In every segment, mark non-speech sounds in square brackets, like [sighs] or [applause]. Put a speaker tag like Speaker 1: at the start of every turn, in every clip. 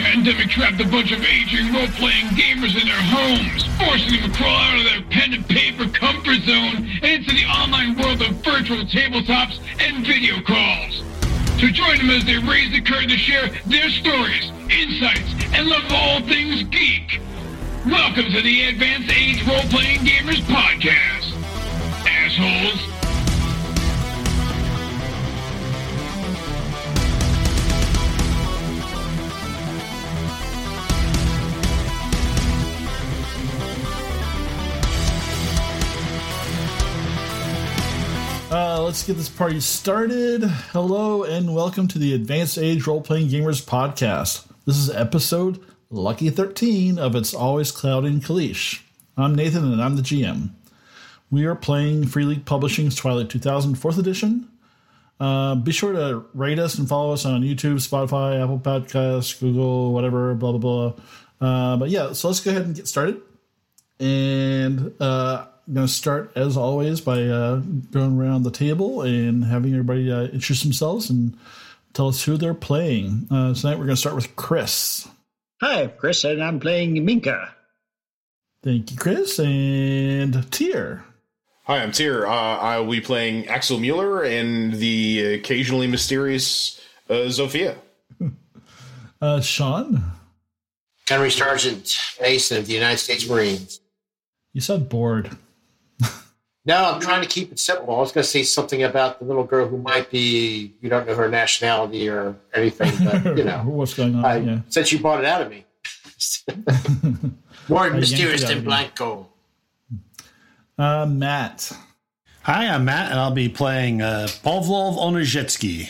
Speaker 1: pandemic trapped a bunch of aging role-playing gamers in their homes, forcing them to crawl out of their pen and paper comfort zone and into the online world of virtual tabletops and video calls. So join them as they raise the curtain to share their stories, insights, and love of all things geek. Welcome to the Advanced Age Role-Playing Gamers Podcast. Assholes.
Speaker 2: Uh, let's get this party started. Hello and welcome to the Advanced Age Role Playing Gamers podcast. This is episode Lucky 13 of It's Always Cloud in Kalisz. I'm Nathan and I'm the GM. We are playing Free League Publishing's Twilight 2000 4th edition. Uh, be sure to rate us and follow us on YouTube, Spotify, Apple Podcasts, Google, whatever, blah, blah, blah. Uh, but yeah, so let's go ahead and get started. And uh, going to start, as always, by uh, going around the table and having everybody uh, introduce themselves and tell us who they're playing. Uh, tonight we're going to start with Chris.
Speaker 3: Hi, I'm Chris, and I'm playing Minka.
Speaker 2: Thank you, Chris. And Tier.
Speaker 4: Hi, I'm Tier. Uh, I will be playing Axel Mueller and the occasionally mysterious uh, Zofia. [laughs]
Speaker 2: Uh, Sean.
Speaker 5: Henry Sergeant Mason of the United States Marines.
Speaker 2: You said bored.
Speaker 5: No, I'm trying to keep it simple. I was going to say something about the little girl who might be, you don't know her nationality or anything, but [laughs] you know.
Speaker 2: What's going on?
Speaker 5: I,
Speaker 2: yeah.
Speaker 5: Since you bought it out of me. More
Speaker 2: yanked
Speaker 5: mysterious
Speaker 2: it
Speaker 5: than. Blanco.
Speaker 2: Uh, Matt.
Speaker 6: Hi, I'm Matt, and I'll be playing uh, Pavlov Onozhetsky.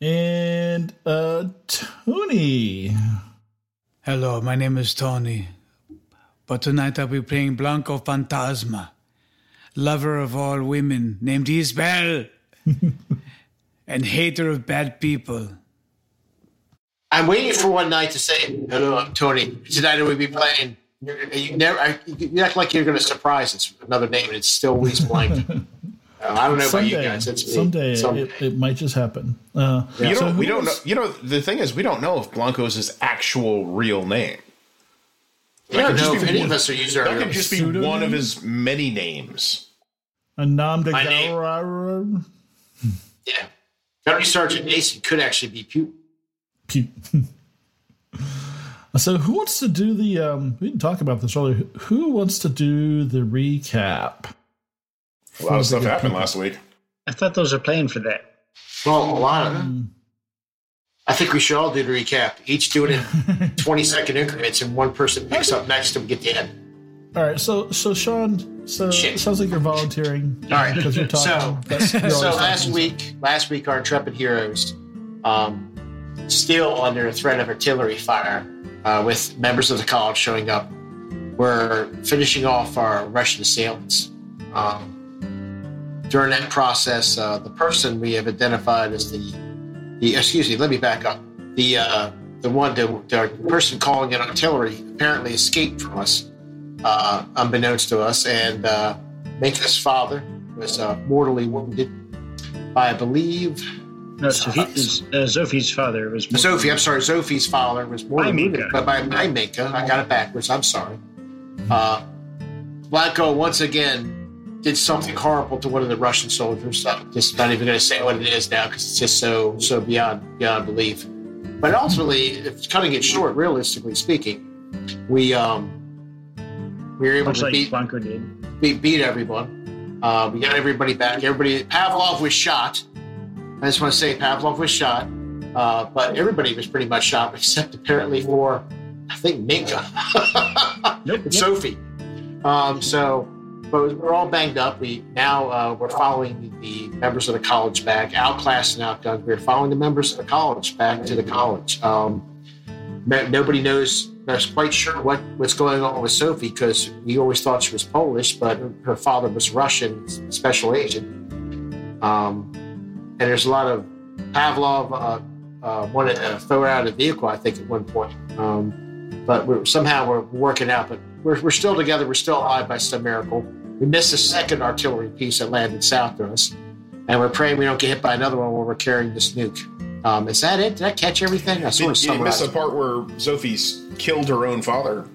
Speaker 2: And uh, Tony.
Speaker 7: Hello, my name is Tony. But tonight I'll be playing Blanco Phantasma, lover of all women, named Isabel, [laughs] and hater of bad people.
Speaker 5: I'm waiting for one night to say, hello, I'm Tony. Tonight we'll be playing. You're, never, you act like you're going to surprise us with another name, and it's still Weiss Blank. Uh, [laughs] I don't know about you
Speaker 2: Someday,
Speaker 5: guys. It's me.
Speaker 2: someday, it, it might just happen. Uh,
Speaker 4: You
Speaker 2: so
Speaker 4: know,
Speaker 2: who
Speaker 4: we don't know. You know, the thing is, we don't know if Blanco's his actual real name.
Speaker 5: I don't
Speaker 4: could just
Speaker 5: know if
Speaker 4: be
Speaker 5: any
Speaker 4: one-
Speaker 5: of us are using
Speaker 4: That
Speaker 5: our
Speaker 4: could just be
Speaker 2: pseudonym?
Speaker 4: one of his many names.
Speaker 2: A nom de
Speaker 5: My name-
Speaker 2: guerre-
Speaker 5: Yeah. Henry Sergeant Mason could actually be Pew.
Speaker 2: Pew. [laughs] so who wants to do the um we didn't talk about this earlier who wants to do the recap
Speaker 4: A lot of stuff happened
Speaker 2: people.
Speaker 4: last week.
Speaker 3: I thought those were playing for that.
Speaker 5: Well, a lot of them. I think we should all do the recap. Each do it in [laughs] 20 second increments, and one person picks up next and we get the end.
Speaker 2: all right so so sean so
Speaker 5: Shit.
Speaker 2: it sounds like you're volunteering
Speaker 5: All right.
Speaker 2: because you're talking [laughs]
Speaker 5: So,
Speaker 2: you're
Speaker 5: so last
Speaker 2: talking.
Speaker 5: week, last week, our intrepid heroes, um, still under a threat of artillery fire, uh, with members of the college showing up, were finishing off our Russian assailants. Um, during that process, uh, the person we have identified as the, the excuse me, let me back up. The uh, the one, the, the person calling in artillery, apparently escaped from us, uh, unbeknownst to us, and uh, Minka's father was uh, mortally wounded by, I believe,
Speaker 3: No, Sophie's, uh, Sophie's father was.
Speaker 5: Sophie. I'm sorry, Sophie's father was mortally
Speaker 3: By
Speaker 5: wounded, but by, by Minka. I got it backwards. I'm sorry. Uh, Blanco once again did something horrible to one of the Russian soldiers. I'm just not even going to say what it is now because it's just so so beyond beyond belief. But ultimately, if cutting it short, realistically speaking, we um we were able
Speaker 3: Much
Speaker 5: to
Speaker 3: like
Speaker 5: beat
Speaker 3: Blanco did.
Speaker 5: beat, beat everyone. Uh, we got everybody back. Everybody, Pavlov was shot. I just want to say Pavlov was shot, uh, but everybody was pretty much shot [laughs] except apparently for, I think, Minka [laughs]
Speaker 3: Nope.
Speaker 5: and Sophie. Um, so, but we're all banged up. We now uh, we're following the members of the college back, outclassed and outgunned. We're following the members of the college back to the college. Um, no- nobody knows knows quite sure what, what's going on with Sophie because we always thought she was Polish, but her father was Russian special agent. Um, and there's a lot of Pavlov uh, uh, wanted to throw her out of the vehicle, I think, at one point. Um, but we're, somehow we're working out. But we're, we're still together. We're still alive by some miracle. We missed a second artillery piece that landed south of us, and we're praying we don't get hit by another one while we're carrying this nuke. Um, is that it? Did I catch everything? I sort of
Speaker 4: Did you miss
Speaker 5: summarized.
Speaker 4: the part where Sophie's killed her own father?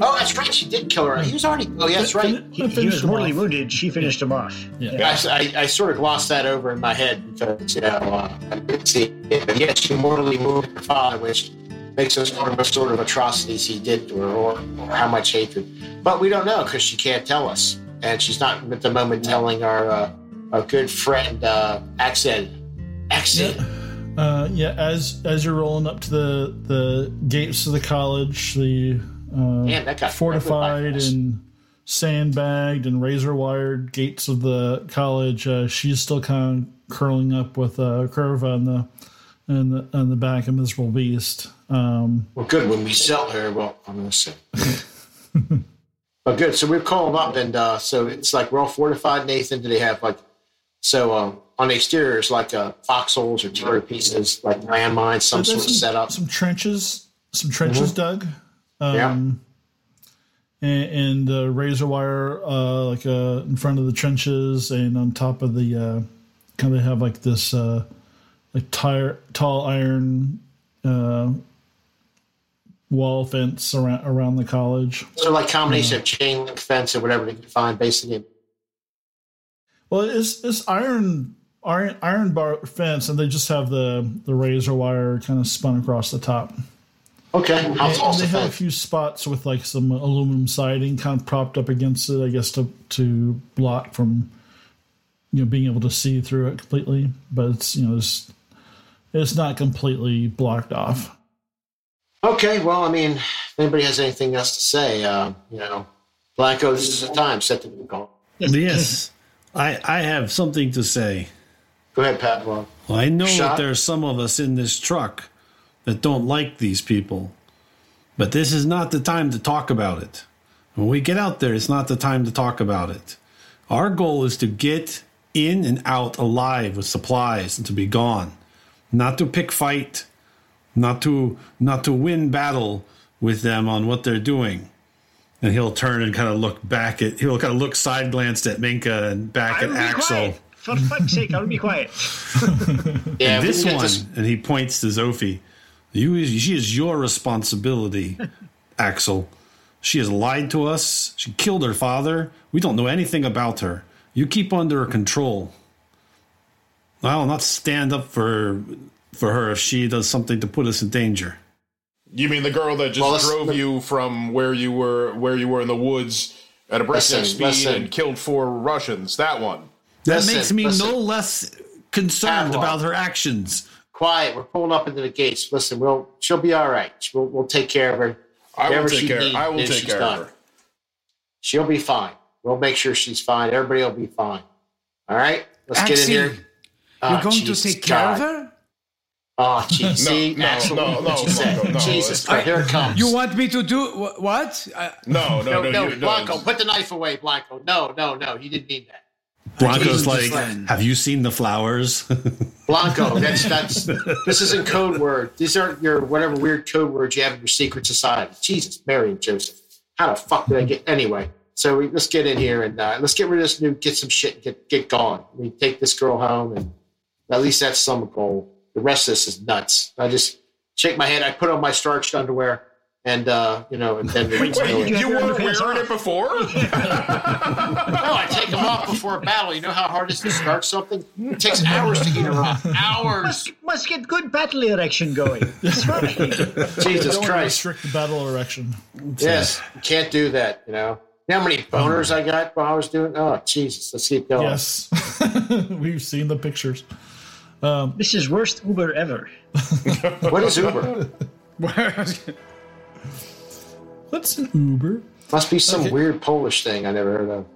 Speaker 5: Oh, that's right. She did kill her. He was already. Oh, yeah, that's right.
Speaker 2: Fin-
Speaker 3: He, he was mortally
Speaker 2: off.
Speaker 3: wounded. She finished him off.
Speaker 2: Yeah.
Speaker 5: I, I, I sort of glossed that over in my head because, you know, uh, I didn't see it. Yes, she mortally wounded her father, which makes us wonder what sort of atrocities he did to her or, or how much hatred. But we don't know because she can't tell us. And she's not at the moment telling our, uh, our good friend, uh, Axel. Axel.
Speaker 2: Uh, yeah, as as you're rolling up to the the gates of the college, the uh,
Speaker 5: got
Speaker 2: fortified
Speaker 5: that went by fast.
Speaker 2: and sandbagged and razor wired gates of the college, uh, she's still kind of curling up with a curve on the on the and the back of miserable beast. Um,
Speaker 5: Well, good. When we sell her, well, I'm going to say. [laughs] but good. So we call them up, and uh, so it's like we're all fortified. Nathan, do they have like so um, on the exterior is like uh, foxholes or terror pieces, like landmines, some sort of setup.
Speaker 2: some trenches, some trenches dug. Um,
Speaker 5: yeah.
Speaker 2: and, and uh, razor wire uh, like uh, in front of the trenches and on top of the uh, kind of have like this uh, like tire, tall iron uh, wall fence around around the college.
Speaker 5: So like combination of chain link fence or whatever they can find, basically.
Speaker 2: Well, it's it's iron iron iron bar fence, and they just have the the razor wire kind of spun across the top.
Speaker 5: Okay. How
Speaker 2: And they
Speaker 5: the
Speaker 2: have a few spots with like some aluminum siding kind of propped up against it, I guess to to block from you know being able to see through it completely. But it's you know it's it's not completely blocked off.
Speaker 5: Okay. Well, I mean, if anybody has anything else to say, uh, you know, Blanco, this is the time. Set the call.
Speaker 6: Yes, I I have something to say.
Speaker 5: Go ahead, Pat. Well,
Speaker 6: Well, I know
Speaker 5: Shot.
Speaker 6: that there's some of us in this truck that don't like these people, but this is not the time to talk about it. When we get out there, it's not the time to talk about it. Our goal is to get in and out alive with supplies and to be gone, not to pick fight, not to not to win battle with them on what they're doing. And he'll turn and kind of look back at he'll kind of look side glanced at Minka and back
Speaker 3: I
Speaker 6: at
Speaker 3: will be
Speaker 6: Axel.
Speaker 3: quiet. For fuck's sake, I'll be quiet. [laughs]
Speaker 5: yeah, we
Speaker 6: this one,
Speaker 5: this-
Speaker 6: and he points to Zofie. You, she is your responsibility, [laughs] Axel. She has lied to us. She killed her father. We don't know anything about her. You keep under her control. I'll not stand up for for her if she does something to put us in danger.
Speaker 4: You mean the girl that just
Speaker 5: Well, let's-
Speaker 4: drove you from where you were where you were in the woods at a breakneck
Speaker 5: Listen,
Speaker 4: speed
Speaker 5: listen.
Speaker 4: and killed four Russians? That one.
Speaker 6: That
Speaker 5: Listen,
Speaker 6: makes me
Speaker 5: listen.
Speaker 6: no less concerned
Speaker 5: Pavlov.
Speaker 6: about her actions.
Speaker 5: quiet. We're pulling up into the gates. Listen, we'll she'll be all right. We'll, we'll take care of her.
Speaker 4: I will take care.
Speaker 5: needs,
Speaker 4: I will take care
Speaker 5: done.
Speaker 4: of her.
Speaker 5: She'll be fine. We'll make sure she's fine. Everybody will be fine. All right, let's get in here.
Speaker 7: You're
Speaker 5: Oh,
Speaker 7: going
Speaker 5: Jesus
Speaker 7: to take care
Speaker 5: God.
Speaker 7: of her?
Speaker 5: Oh, geez.
Speaker 4: No,
Speaker 5: See,
Speaker 4: no,
Speaker 5: Axel,
Speaker 4: no,
Speaker 5: what
Speaker 4: no,
Speaker 5: you
Speaker 4: no.
Speaker 5: Jesus Christ, here it comes.
Speaker 7: You want me to do wh- what? Uh,
Speaker 4: No, no,
Speaker 5: no,
Speaker 4: no,
Speaker 5: no,
Speaker 4: you,
Speaker 5: Blanco, put the knife away, Blanco. No, no, no, you didn't mean that.
Speaker 6: Blanco's
Speaker 7: Jesus,
Speaker 6: like, "Have you seen the flowers?" [laughs]
Speaker 5: Blanco, that's that's. this isn't code word. These aren't your whatever weird code words you have in your secret society. Jesus, Mary and Joseph. How the fuck did I get anyway? So we, let's get in here and uh, let's get rid of this new, get some shit, and get get gone. We take this girl home, and at least that's some goal. The rest of this is nuts. I just shake my head. I put on my starched underwear, and uh, you know, and then [laughs] we
Speaker 3: Wait,
Speaker 5: go
Speaker 3: wait, you
Speaker 4: You weren't [laughs] wearing
Speaker 3: off.
Speaker 4: it before? [laughs]
Speaker 5: No, I take them off before a battle. You know how hard it is to start something? It takes hours to heat her off. Hours.
Speaker 3: Must get good battle erection going. That's right.
Speaker 5: Jesus
Speaker 2: Don't
Speaker 5: Christ.
Speaker 2: restrict the battle erection.
Speaker 5: Yes, you can't do that. You know. You know how many boners I got while I was doing? Oh, Jesus. Let's keep going.
Speaker 2: Yes, we've seen the pictures.
Speaker 3: This is worst Uber ever. [laughs]
Speaker 5: What is Uber? [laughs]
Speaker 2: What's an Uber?
Speaker 5: Must be some
Speaker 2: Okay.
Speaker 5: weird Polish thing I never heard of.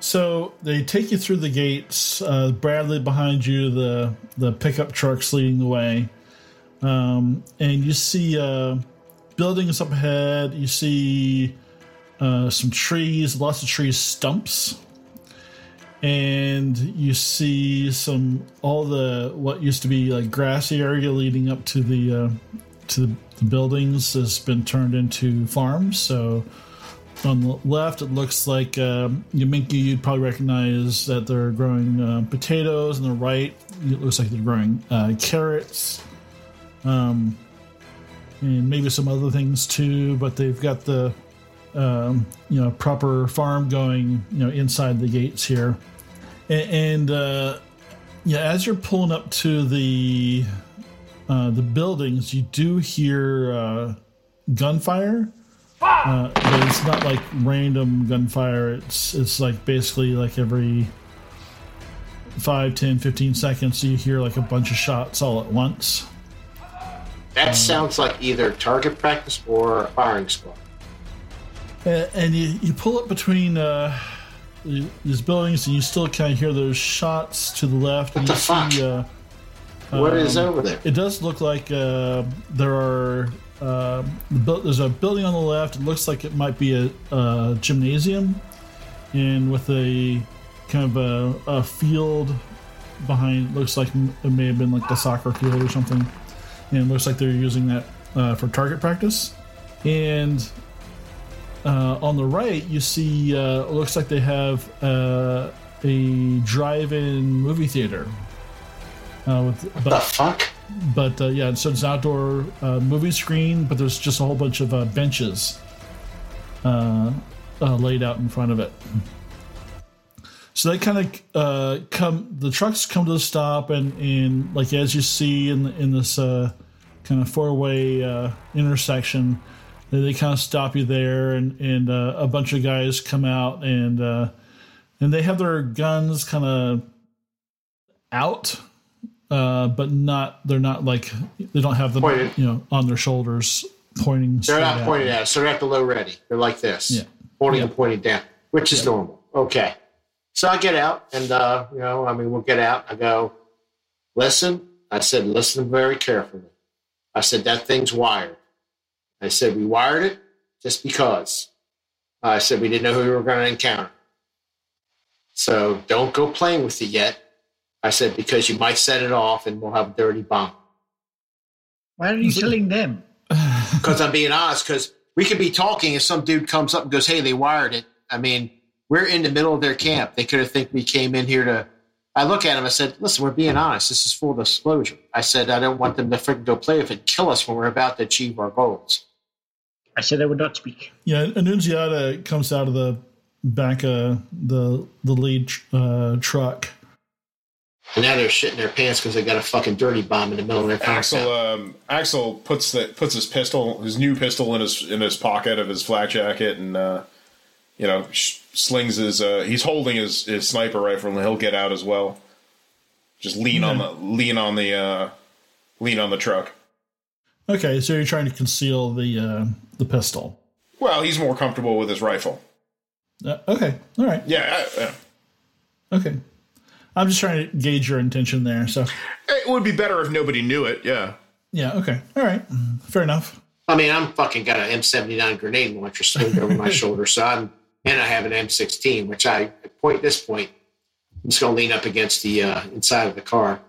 Speaker 2: So they take you through the gates. Uh, Bradley behind you, the the pickup trucks leading the way, um, and you see uh, buildings up ahead. You see uh, some trees, lots of trees, stumps, and you see some all the what used to be like grassy area leading up to the uh, to the, buildings has been turned into farms. So on the left, it looks like um, Yaminki. You'd probably recognize that they're growing uh, potatoes. On the right, it looks like they're growing uh, carrots, um, and maybe some other things too. But they've got the um, you know proper farm going you know inside the gates here, and, and uh, yeah, as you're pulling up to the uh, the buildings, you do hear uh, gunfire. Uh, but it's not like random gunfire. It's it's like basically like every 5, 10, 15 seconds you hear like a bunch of shots all at once.
Speaker 5: That sounds like either target practice or a firing squad.
Speaker 2: And you, you pull up between uh, these buildings and you still kind of hear those shots to the left.
Speaker 5: What
Speaker 2: and
Speaker 5: the
Speaker 2: you
Speaker 5: fuck?
Speaker 2: see uh,
Speaker 5: What is
Speaker 2: um,
Speaker 5: over there?
Speaker 2: It does look like uh, there are. Uh, there's a building on the left. It looks like it might be a, a gymnasium, and with a kind of a, a field behind. Looks like it may have been like the soccer field or something, and it looks like they're using that uh, for target practice. And uh, on the right, you see. Uh, looks like they have uh, a drive-in movie theater. Uh, with
Speaker 5: What the
Speaker 2: but,
Speaker 5: fuck?
Speaker 2: but uh, yeah, so it's an outdoor uh, movie screen, but there's just a whole bunch of uh, benches uh, uh, laid out in front of it. So they kind of uh, come. The trucks come to the stop, and, and like as you see in in this uh, kind of four way uh, intersection, they, they kind of stop you there, and and uh, a bunch of guys come out, and uh, and they have their guns kind of out, uh, but not. They're not like they don't have them,
Speaker 5: Pointed.
Speaker 2: you know, on their shoulders pointing.
Speaker 5: They're not pointed at us. They're at the low ready. They're like this.
Speaker 2: Yeah.
Speaker 5: Holding
Speaker 2: Yeah.
Speaker 5: and pointing down, which is normal. Okay. So I get out and, uh, you know, I mean, we'll get out. I go, listen. I said, listen very carefully. I said, that thing's wired. I said, we wired it just because. I said, we didn't know who we were going to encounter. So don't go playing with it yet. I said, because you might set it off and we'll have a dirty bomb.
Speaker 3: Why are you [laughs] telling them?
Speaker 5: because I'm being honest. Because we could be talking, and some dude comes up and goes, "Hey, they wired it." I mean, we're in the middle of their camp. They could have think we came in here to. I look at him. I said, "Listen, we're being honest. This is full disclosure." I said, "I don't want them to freaking go play with it, kill us when we're about to achieve our goals."
Speaker 3: I said I would not speak.
Speaker 2: Yeah, Annunziata comes out of the back of the the lead uh, truck.
Speaker 5: And now they're shitting their pants because they got a fucking dirty bomb in the middle of their
Speaker 4: Axel um, Axel puts the puts his pistol, his new pistol, in his in his pocket of his flak jacket, and uh, you know sh- slings his. Uh, he's holding his, his sniper rifle, and he'll get out as well. Just lean on the lean on the uh, lean on the truck.
Speaker 2: Okay, so you're trying to conceal the uh, the pistol.
Speaker 4: Well, he's more comfortable with his rifle.
Speaker 2: Uh, okay, all right,
Speaker 4: Yeah, uh, uh,
Speaker 2: okay. I'm just trying to gauge your intention there. So
Speaker 4: it would be better if nobody knew it. Yeah.
Speaker 2: yeah, okay, all right, fair enough.
Speaker 5: I mean, I'm fucking got an M79 grenade launcher slung over my [laughs] shoulder, so I'm and I have an M16, which I at point this point I'm just gonna lean up against the uh, inside of the car.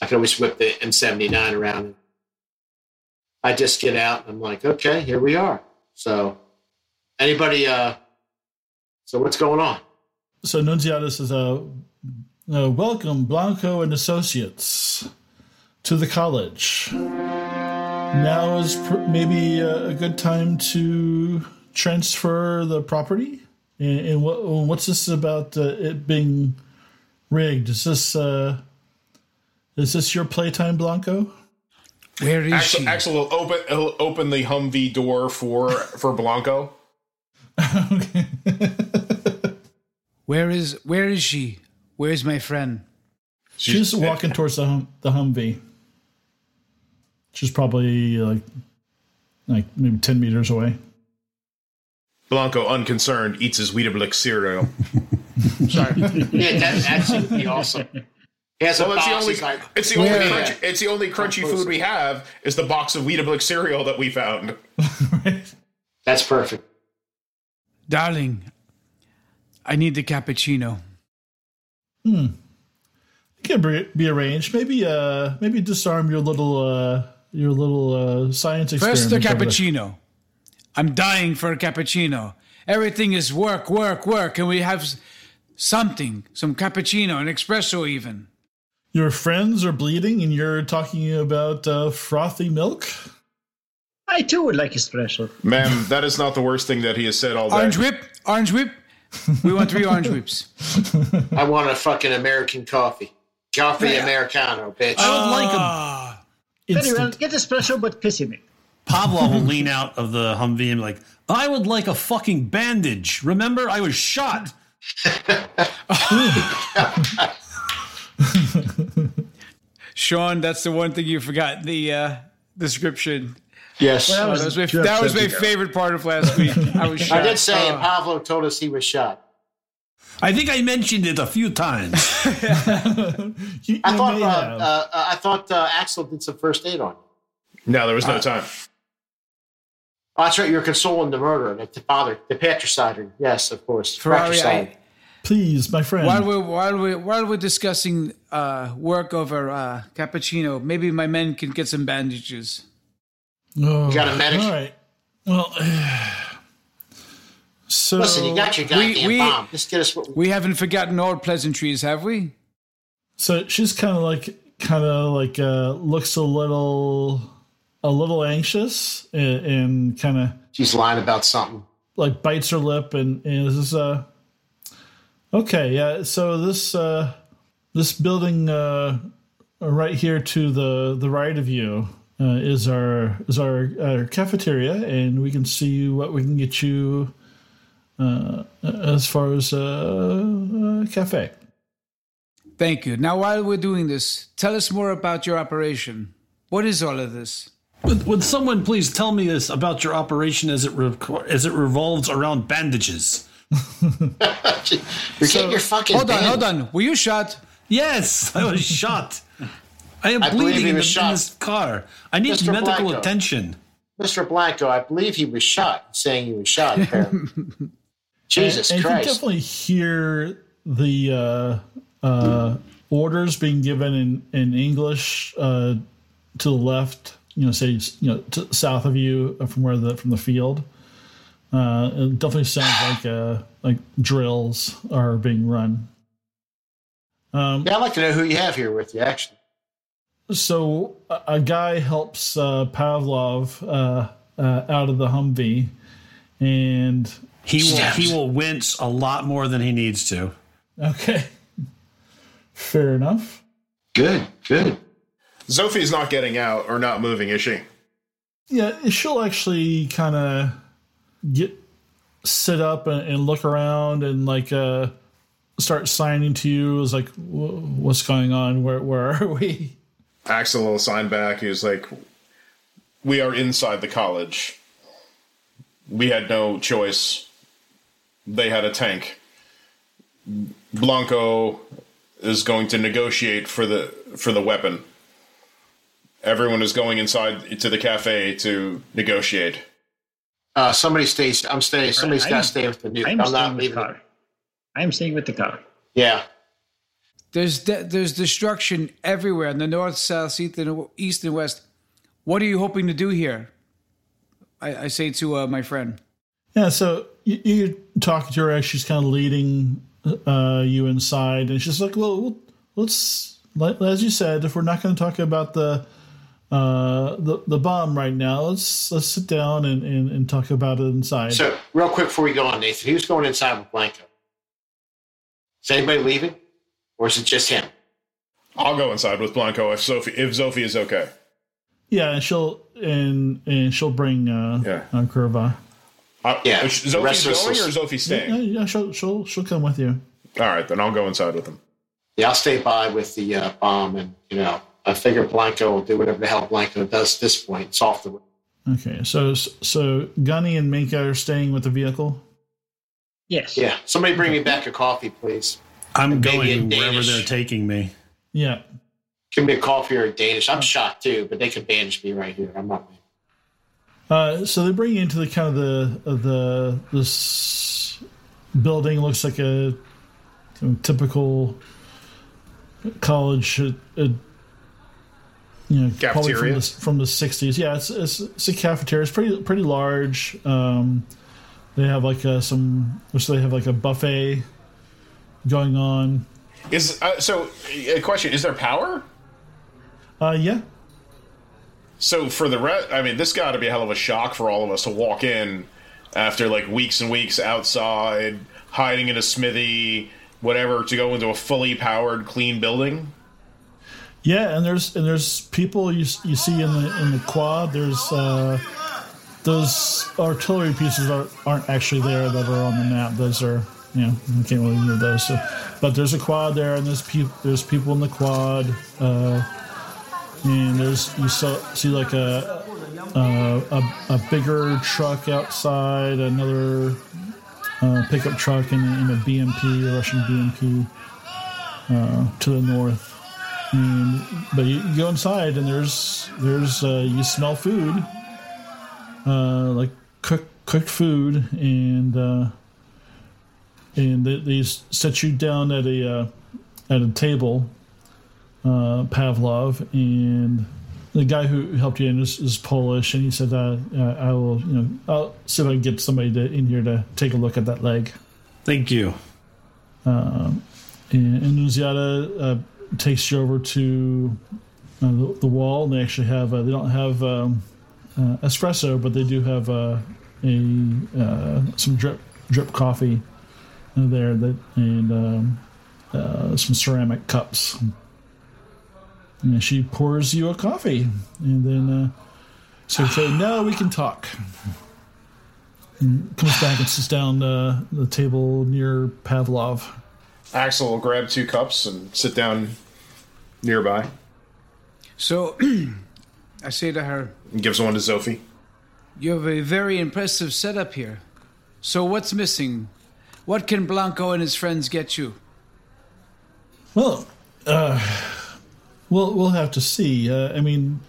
Speaker 5: I can always whip the M79 around. I just get out and I'm like, okay, here we are. So, anybody? uh So what's going on?
Speaker 2: So Nunziata says, uh, uh, "Welcome, Blanco and Associates, to the college. Now is pr- maybe a, a good time to transfer the property. And, and what, what's this about uh, it being rigged? Is this uh, is this your playtime, Blanco?
Speaker 7: Where is
Speaker 4: Axel,
Speaker 7: she?
Speaker 4: Axel will open he'll open the Humvee door for for Blanco. [laughs]
Speaker 2: okay.
Speaker 7: Where is where is she? Where's my friend?
Speaker 2: She's walking towards the hum, the Humvee. She's probably like like maybe ten meters away.
Speaker 4: Blanco, unconcerned, eats his Weetabix cereal. [laughs]
Speaker 5: Sorry. yeah, that actually would be awesome. He has a
Speaker 4: Well, it's the only,
Speaker 5: like,
Speaker 4: it's the only
Speaker 7: Where?
Speaker 4: crunchy, it's the only crunchy food we have is the box of Weetabix cereal that we found. [laughs]
Speaker 5: that's perfect.
Speaker 7: Darling, I need the cappuccino.
Speaker 2: It can be, be arranged. Maybe uh maybe disarm your little uh your little uh science experiment.
Speaker 7: First the cappuccino. I'm dying for a cappuccino. Everything is work, work, work. and we have something? Some cappuccino, an espresso, even?
Speaker 2: Your friends are bleeding, and you're talking about uh, frothy milk.
Speaker 3: I too would like espresso.
Speaker 4: Ma'am, that is not the worst thing that he has said all day.
Speaker 7: Orange whip, orange whip. We want three orange whips. [laughs]
Speaker 5: I want a fucking American coffee. Coffee Americano, bitch.
Speaker 6: I would like a
Speaker 7: Ah,
Speaker 3: Very well,
Speaker 2: Instant.
Speaker 3: get espresso, but pissy me.
Speaker 6: Pavlov will lean out of the Humvee and be like, I would like a fucking bandage. Remember, I was shot. [laughs] [laughs] [laughs]
Speaker 7: Sean, that's the one thing you forgot the uh, description.
Speaker 5: yes.
Speaker 3: Well,
Speaker 7: that was my, that was my favorite part of last week. I was [laughs]
Speaker 5: I did say, and Pavlo told us he was shot.
Speaker 6: I think I mentioned it a few times. [laughs]
Speaker 2: You, you
Speaker 5: I thought uh, uh, I thought uh, Axel did some first aid on. you.
Speaker 4: No, there was no time.
Speaker 5: Oh, that's right. You're consoling the murderer, the, the father, the patricider. Yes, of course.
Speaker 7: Ferrari,
Speaker 5: Fratricide.
Speaker 7: I,
Speaker 2: Please, my friend.
Speaker 7: while we're while we while we're discussing uh, work over uh, cappuccino, maybe my men can get some bandages.
Speaker 2: Oh,
Speaker 5: You got a medic?
Speaker 2: All right. Well, [sighs] so
Speaker 5: Listen, you got your goddamn
Speaker 7: we-
Speaker 5: bomb. Just get us what we.
Speaker 7: We haven't forgotten old pleasantries, have we?
Speaker 2: so she's kind of like kind of like uh looks a little a little anxious and, and kind of
Speaker 5: She's lying about something.
Speaker 2: like bites her lip and, and is uh okay yeah so this uh this building uh right here to the the right of you uh, is our is our, our cafeteria and we can see what we can get you uh as far as uh, uh cafe
Speaker 7: Thank you. Now, while we're doing this, tell us more about your operation. What is all of this?
Speaker 6: would, would someone please tell me this about your operation as it re- as it revolves around bandages?
Speaker 5: You're getting your fucking.
Speaker 7: Hold on,
Speaker 5: band.
Speaker 7: hold on. Were you shot?
Speaker 6: Yes, I was [laughs] shot. I am
Speaker 5: I believe
Speaker 6: bleeding
Speaker 5: he
Speaker 6: in, the,
Speaker 5: was
Speaker 6: in
Speaker 5: shot.
Speaker 6: this car. I need
Speaker 5: Mr.
Speaker 6: medical
Speaker 5: Blanco.
Speaker 6: attention.
Speaker 5: Mr. Blanco, I believe he was shot. Saying he was shot. [laughs] Jesus
Speaker 2: and you can
Speaker 5: Christ!
Speaker 2: definitely hear the uh, uh, orders being given in in English uh, to the left. You know, say you know to, south of you uh, from where the from the field. Uh, it definitely sounds [sighs] like uh, like drills are being run. Um,
Speaker 5: Yeah, I'd like to know who you have here with you. Actually,
Speaker 2: so a, a guy helps uh, Pavlov uh, uh, out of the Humvee, and
Speaker 6: He will he will wince a lot more than he needs to.
Speaker 2: okay, fair enough.
Speaker 5: good, good.
Speaker 4: Sophie's not getting out or not moving, is she?
Speaker 2: Yeah, she'll actually kind of get sit up and, and look around and like uh start signing to you. Is like, what's going on? Where where are we?
Speaker 4: Axel will sign back. He's like, "We are inside the college. We had no choice. They had a tank. Blanco is going to negotiate for the for the weapon. Everyone is going inside to the cafe to negotiate.
Speaker 5: Uh, somebody stays. I'm staying. Somebody's got to stay with the nuke.
Speaker 3: I'm,
Speaker 5: I'm,
Speaker 3: staying
Speaker 5: not
Speaker 3: with the
Speaker 5: leaving.
Speaker 3: I'm staying with the car.
Speaker 5: Yeah.
Speaker 7: There's de- there's destruction everywhere in the north, south, east, and east and west. What are you hoping to do here? I, I say to uh, my friend.
Speaker 2: Yeah, so you, you're talking to her as she's kind of leading uh, you inside, and she's like, "Well, well, let's, as you said, if we're not going to talk about the uh, the the bomb right now, let's let's sit down and, and, and talk about it inside."
Speaker 5: So, real quick before we go on, Nathan, who's going inside with Blanco? Is anybody leaving, or is it just him?
Speaker 4: I'll go inside with Blanco if Sophie if Sophie is okay.
Speaker 2: yeah, and she'll and and she'll bring uh,
Speaker 4: Yeah.
Speaker 2: uh Curva.
Speaker 4: Uh,
Speaker 5: Yeah,
Speaker 4: is
Speaker 5: the
Speaker 4: Sophie's
Speaker 5: rest of us
Speaker 4: going or
Speaker 5: will-
Speaker 4: is Sophie
Speaker 2: Yeah,
Speaker 4: staying?
Speaker 2: yeah, she'll she'll she'll come with you.
Speaker 4: All right, then I'll go inside with him.
Speaker 5: Yeah, I'll stay by with the uh, bomb, and you know, I figure Blanco will do whatever the hell Blanco does at this point. It's off the.
Speaker 2: Okay, so so Gunny and Minka are staying with the vehicle.
Speaker 3: Yes.
Speaker 5: Yeah, somebody bring me back a coffee, please.
Speaker 6: I'm
Speaker 5: Maybe
Speaker 6: going wherever
Speaker 5: Danish.
Speaker 6: they're taking me.
Speaker 2: Yeah,
Speaker 5: Give me a coffee or a Danish. I'm shot too, but they can bandage me right here. I'm not.
Speaker 2: Uh, so they bring you into the kind of the of the this building looks like a kind typical college, uh, uh, you know, probably from the from the sixties. Yeah, it's, it's it's a cafeteria. It's pretty pretty large. Um, they have like uh, some, so they have like a buffet going on.
Speaker 4: Is uh, so? A question: Is there power?
Speaker 2: Uh, yeah,
Speaker 4: So for the rest, I mean, this got to be a hell of a shock for all of us to walk in after like weeks and weeks outside, hiding in a smithy, whatever, to go into a fully powered, clean building.
Speaker 2: Yeah, and there's and there's people you you see in the in the quad. There's uh, those artillery pieces are, aren't actually there that are on the map. Those are you know you can't really hear those. So, but there's a quad there, and there's people there's people in the quad. Uh, and there's you saw, see like a, a a a bigger truck outside, another uh, pickup truck, and, and a BMP, a Russian BMP uh, to the north. And but you, you go inside, and there's there's uh, you smell food, uh, like cooked cooked food, and uh, and they, they set you down at a uh, at a table uh, Pavlov, and the guy who helped you in is, is Polish, and he said, uh, uh, "I will, you know, I'll see if I can get somebody to, in here to take a look at that leg."
Speaker 6: Thank you.
Speaker 2: And, and Nunziata uh, takes you over to uh, the, the wall, and they actually have uh, they don't have um, uh, espresso, but they do have uh, a uh, some drip drip coffee there that and um, uh, some ceramic cups. And she pours you a coffee, and then uh, so you say, [sighs] "Now we can talk." And comes back and sits down uh, the table near Pavlov.
Speaker 4: Axel will grab two cups and sit down nearby
Speaker 7: So [clears throat] I say to her,
Speaker 4: and gives one to Sophie.
Speaker 7: You have a very impressive setup here. So what's missing? What can Blanco and his friends get you?
Speaker 2: Well, uh, we'll we'll have to see. Uh, I mean,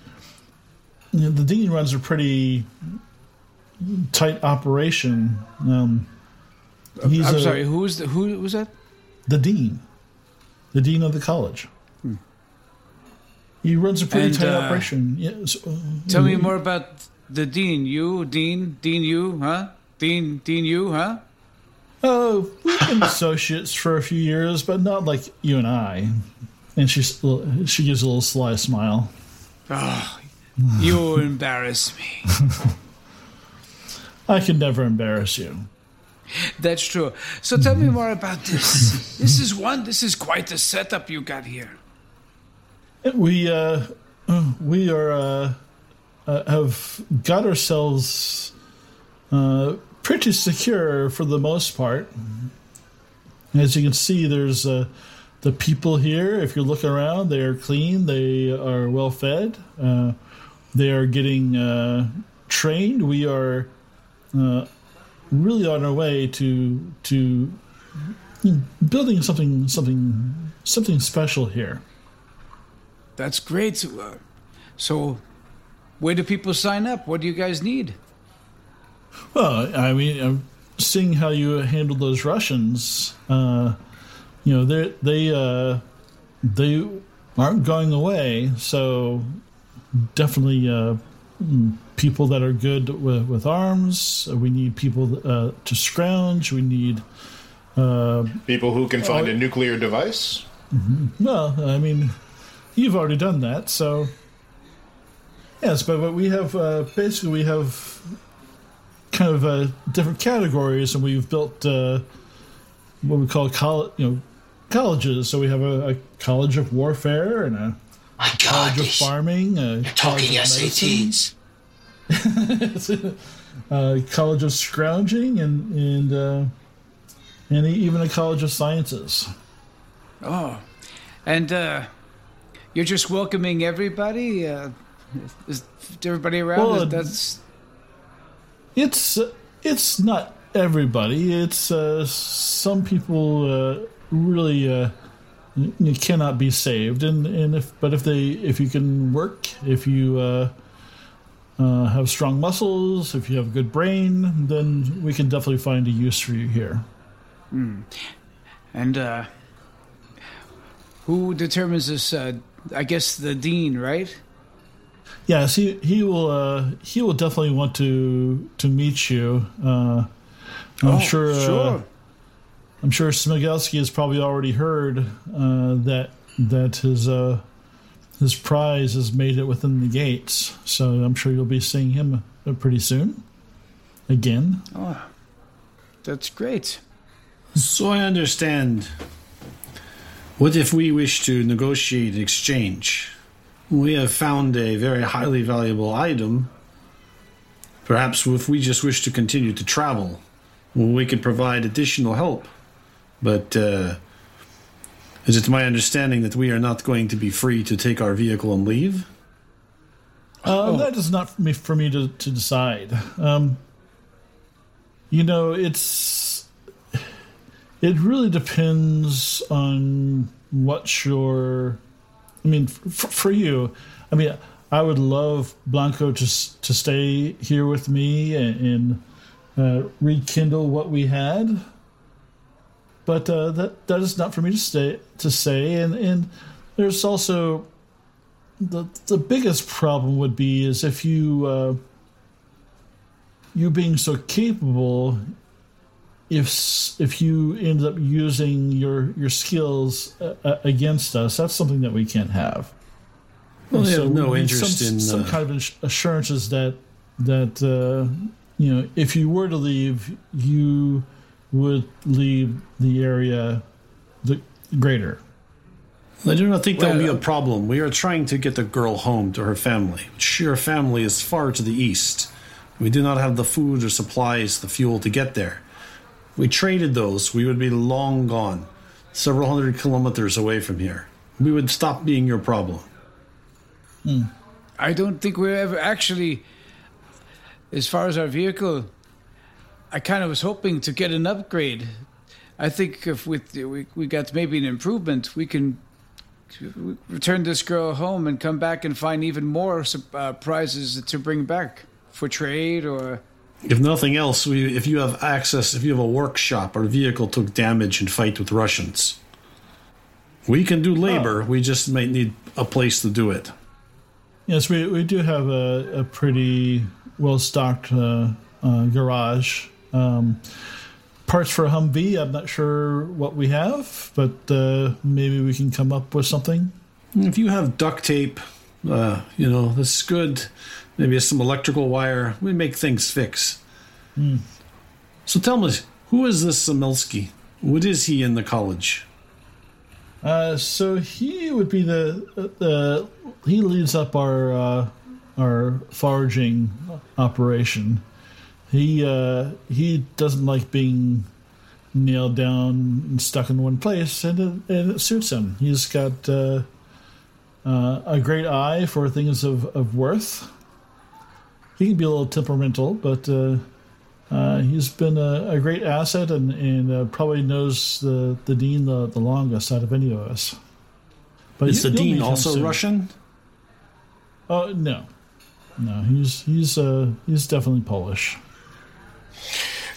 Speaker 2: you know, the Dean runs a pretty tight operation. Um, he's
Speaker 7: I'm
Speaker 2: a-
Speaker 7: sorry, who was the, who was that?
Speaker 2: The dean, the dean of the college. He runs a pretty
Speaker 7: And,
Speaker 2: tight
Speaker 7: uh,
Speaker 2: operation. Yes. uh,
Speaker 7: Tell me more about the dean. You, dean, dean, you, huh? Dean, dean, you, huh?
Speaker 2: Oh, we've been [laughs] associates for a few years, but not like you and I. And she she gives a little sly smile.
Speaker 7: Oh, You [laughs] embarrass me. [laughs]
Speaker 2: I can never embarrass you. [laughs]
Speaker 7: That's true. So tell me more about this. This is one. This is quite a setup you got here.
Speaker 2: We uh, we are uh, uh, have got ourselves uh, pretty secure for the most part. As you can see, there's uh, the people here. If you're looking around, they are clean. They are well fed. Uh, they are getting uh, trained. We are uh, really on our way to to building something something something special here.
Speaker 7: That's great. Uh, So, where do people sign up? What do you guys need?
Speaker 2: Well, I mean, uh, seeing how you handled those Russians, uh, you know, they they uh, they aren't going away. So definitely uh, mm, people that are good with, with arms. Uh, We need people uh, to scrounge. We need. Uh,
Speaker 4: People who can find
Speaker 2: Oh.
Speaker 4: a nuclear device.
Speaker 2: well, I mean, you've already done that, so yes. But, but we have uh, basically we have kind of uh, different categories, and we've built uh, what we call college, you know, colleges. So we have a, a college of warfare and a
Speaker 5: My God,
Speaker 2: college of
Speaker 5: this-
Speaker 2: farming, a
Speaker 5: talking
Speaker 2: college of medicine, A [laughs] college of scrounging, and and uh, and even a college of sciences.
Speaker 7: Oh, and uh, you're just welcoming everybody. Uh, is everybody around?
Speaker 2: Well,
Speaker 7: That's
Speaker 2: It's it's not everybody. It's uh, some people uh, really uh, you cannot be saved, and, and if but if they if you can work, if you uh, have strong muscles, if you have a good brain, then we can definitely find a use for you here.
Speaker 7: and uh, who determines this? Uh, I guess the dean, right?
Speaker 2: Yes, he he will uh, he will definitely want to to meet you. Uh, I'm
Speaker 6: Oh,
Speaker 2: sure. Uh,
Speaker 6: sure.
Speaker 2: I'm sure Smigelski has probably already heard uh, that that his uh, his prize has made it within the gates. So I'm sure you'll be seeing him uh, pretty soon. Again.
Speaker 7: Oh, That's great.
Speaker 6: So I understand. What if we wish to negotiate an exchange? We have found a very highly valuable item. Perhaps if we just wish to continue to travel, we could provide additional help. But uh, is it my understanding that we are not going to be free to take our vehicle and leave?
Speaker 2: Uh, That is not for me, for me to, to decide. Um, you know, it's it really depends on what your. I mean, f- for you, I mean, I would love Blanco to to stay here with me and, and uh, rekindle what we had. But uh, that that is not for me to stay to say, and and there's also the the biggest problem would be is if you uh, you being so capable if if you end up using your your skills uh, uh, against us that's something that we can't have
Speaker 6: Well, they
Speaker 2: So
Speaker 6: have no interest
Speaker 2: some,
Speaker 6: in.
Speaker 2: some
Speaker 6: uh,
Speaker 2: kind of assurances that that uh, you know if you were to leave you would leave the area the greater
Speaker 6: I do not think that will be a problem. We are trying to get the girl home to her family. Her family is far to the east. We do not have the food or supplies, the fuel to get there. We traded those, we would be long gone, several hundred kilometers away from here. We would stop being your problem. Hmm.
Speaker 7: I don't think we're ever actually, as far as our vehicle, I kind of was hoping to get an upgrade. I think if with we, we got maybe an improvement, we can return this girl home and come back and find even more uh, prizes to bring back for trade or.
Speaker 6: If nothing else, we, if you have access, if you have a workshop, our vehicle took damage in fight with Russians. We can do labor. We just might need a place to do it.
Speaker 2: Yes, we, we do have a, a pretty well stocked uh, uh, garage. Um, parts for a Humvee, I'm not sure what we have, but uh, maybe we can come up with something.
Speaker 6: If you have duct tape, uh, you know, that's good. Maybe some electrical wire. We make things fix. So tell me, who is this Samilsky? What is he in the college?
Speaker 2: Uh, so he would be the the he leads up our uh, our foraging operation. He uh, he doesn't like being nailed down and stuck in one place, and it, and it suits him. He's got uh, uh, a great eye for things of, of worth. He can be a little temperamental, but uh, uh, he's been a, a great asset and, and uh, probably knows the, the dean the, the longest out of any of us. But
Speaker 6: Is
Speaker 2: you-
Speaker 6: the dean also
Speaker 2: soon.
Speaker 6: Russian?
Speaker 2: Oh no, no, he's he's uh, he's definitely Polish.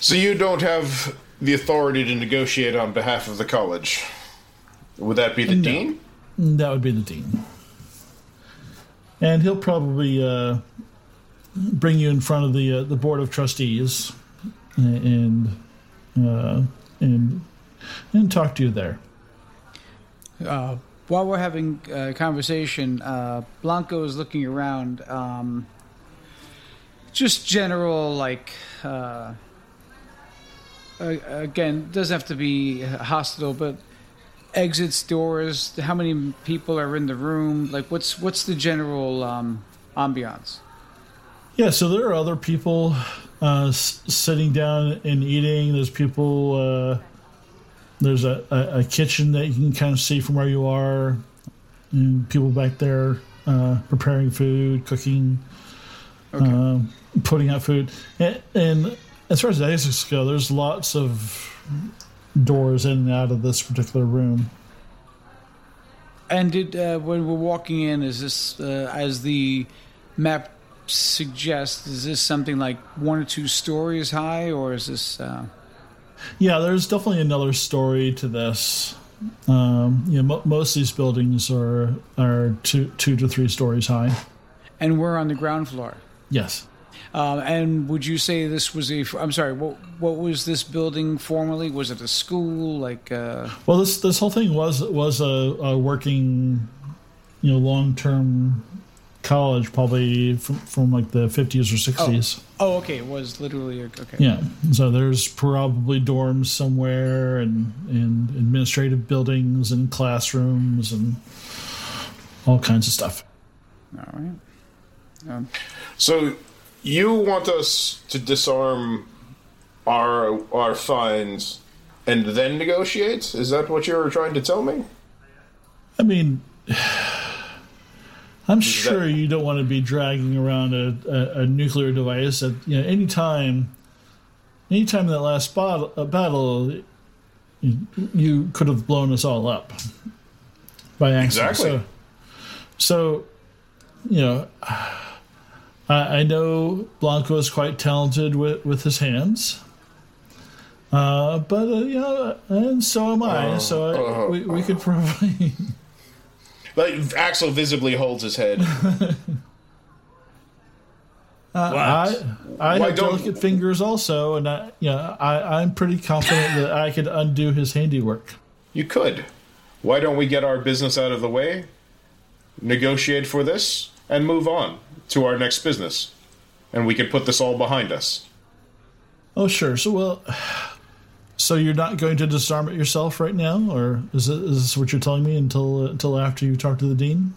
Speaker 4: So you don't have the authority to negotiate on behalf of the college. Would that be the
Speaker 2: No.
Speaker 4: dean?
Speaker 2: That would be the dean, and he'll probably uh, bring you in front of the uh, the board of trustees and uh, and and talk to you there.
Speaker 7: Uh, while we're having a conversation, uh, Blanco is looking around. Um, just general, like, uh, again, doesn't have to be hostile, but exits, doors. How many people are in the room? Like, what's what's the general um, ambiance?
Speaker 2: Yeah, so there are other people uh, s- sitting down and eating. There's people. Uh, there's a, a, a kitchen that you can kind of see from where you are, and people back there uh, preparing food, cooking, um, putting out food. And, and as far as the exits go, there's lots of doors in and out of this particular room.
Speaker 7: And did uh, when we're walking in, is this uh, as the map suggests? Is this something like one or two stories high, or is this? Uh,
Speaker 2: Yeah, there's definitely another story to this. Um, you know, mo- most of these buildings are are two two to three stories high.
Speaker 7: and we're on the ground floor.
Speaker 2: Yes.
Speaker 7: Um, and would you say this was a? I'm sorry. What what was this building formerly? Was it a school? Like uh,
Speaker 2: Well, this this whole thing was was a, a working, you know, long term college, probably from, from like the fifties or sixties.
Speaker 7: oh, okay. It was literally a, okay.
Speaker 2: Yeah, so there's probably dorms somewhere, and and administrative buildings, and classrooms, and all kinds of stuff.
Speaker 7: All right. Um,
Speaker 4: So you want us to disarm our our finds and then negotiate? Is that what you were trying to tell me?
Speaker 2: I mean, [sighs] I'm sure you don't want to be dragging around a, a, a nuclear device that you know anytime, anytime in that last bot- uh, battle, you, you could have blown us all up by accident.
Speaker 4: Exactly.
Speaker 2: So, so, you know, I, I know Blanco is quite talented with, with his hands. Uh, but uh, you know, and so am I. so I,
Speaker 4: oh,
Speaker 2: we, we could probably
Speaker 4: Like [laughs] Axel visibly holds his head. [laughs]
Speaker 2: I I
Speaker 4: Why
Speaker 2: have
Speaker 4: don't-
Speaker 2: delicate fingers also, and I yeah I I'm pretty confident that I could undo his handiwork.
Speaker 4: You could. Why don't we get our business out of the way, negotiate for this, and move on to our next business? And we can put this all behind us.
Speaker 2: Oh sure. So well, so you're not going to disarm it yourself right now, or is, it, is this what you're telling me until uh, until after you talk to the dean?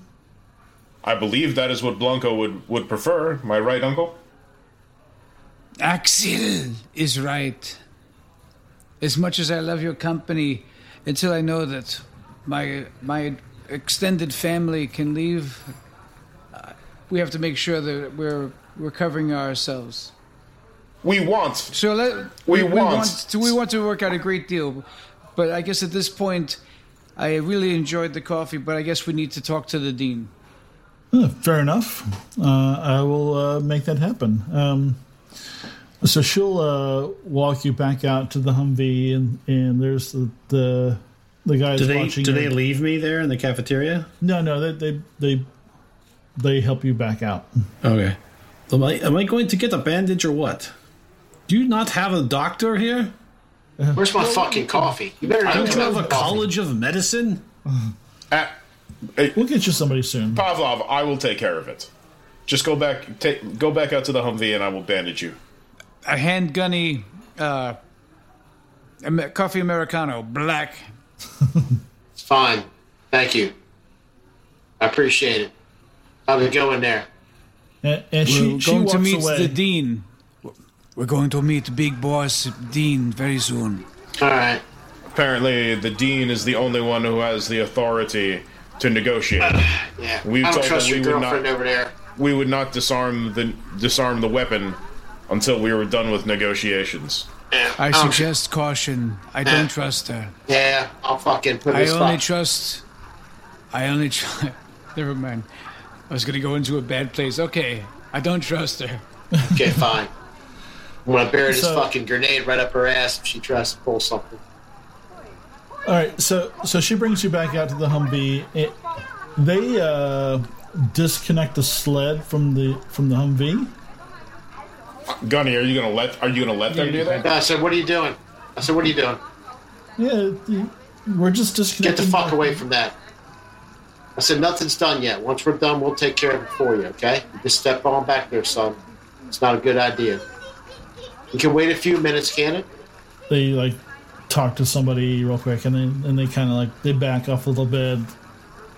Speaker 4: I believe that is what Blanco would, would prefer. Am I right, Uncle?
Speaker 7: Axel is right. As much as I love your company, until I know that my my extended family can leave, we have to make sure that we're we're covering ourselves.
Speaker 4: We want.
Speaker 7: So let,
Speaker 4: We want-
Speaker 7: to, we want to work out a great deal, but I guess at this point, I really enjoyed the coffee, but I guess we need to talk to the dean.
Speaker 2: Uh, fair enough. Uh, I will uh, make that happen. Um, so she'll uh, walk you back out to the Humvee, and, and there's the the, the guys
Speaker 6: Do they
Speaker 2: watching.
Speaker 6: do
Speaker 2: you.
Speaker 6: they leave me there in the cafeteria?
Speaker 2: No, no, they they they, they help you back out.
Speaker 6: Okay. Am I am I going to get a bandage or what? Do you not have a doctor here?
Speaker 5: Where's my fucking coffee? You better
Speaker 6: Don't you have a
Speaker 5: coffee.
Speaker 6: college of medicine?
Speaker 4: Ah,
Speaker 2: We'll get you somebody soon.
Speaker 4: Pavlov, I will take care of it. Just go back, take, go back out to the Humvee, and I will bandage you.
Speaker 7: A handgunny uh, Amer- coffee americano, black. [laughs]
Speaker 5: It's fine. Thank you. I appreciate it. How'd it go in there?
Speaker 2: And, and she,
Speaker 7: We're
Speaker 2: she
Speaker 7: going
Speaker 2: walks
Speaker 7: to meet
Speaker 2: away.
Speaker 7: the dean. We're going to meet Big Boss Dean very soon.
Speaker 5: All right.
Speaker 4: Apparently, the dean is the only one who has the authority to negotiate.
Speaker 5: Uh, yeah.
Speaker 4: We've
Speaker 5: I don't
Speaker 4: told
Speaker 5: trust your
Speaker 4: we would not-
Speaker 5: girlfriend over there.
Speaker 4: we would not disarm the disarm the weapon until we were done with negotiations.
Speaker 5: Yeah.
Speaker 7: I
Speaker 5: don't-
Speaker 7: suggest caution. I don't trust her.
Speaker 5: Yeah, I'll fucking put
Speaker 7: I
Speaker 5: this
Speaker 7: only
Speaker 5: fuck-
Speaker 7: trust. I only [laughs] try. Never mind. I was gonna go into a bad place. Okay, I don't trust her.
Speaker 5: Okay, fine. I'm gonna bury this
Speaker 2: So-
Speaker 5: fucking grenade right up her ass if she tries to pull something.
Speaker 2: All right, so so she brings you back out to the Humvee. It, they uh, disconnect the sled from the from the Humvee.
Speaker 4: Gunny, are you gonna let are you gonna let them do that?
Speaker 5: I said, "What are you doing?" I said, "What are you doing?
Speaker 2: Yeah, we're just disconnecting.
Speaker 5: Get the fuck away from that." I said, "Nothing's done yet. Once we're done, we'll take care of it for you. Okay? You just step on back there, son. It's not a good idea. You can wait a few minutes, can it?
Speaker 2: They like talk to somebody real quick, and then and they kind of like they back off a little bit.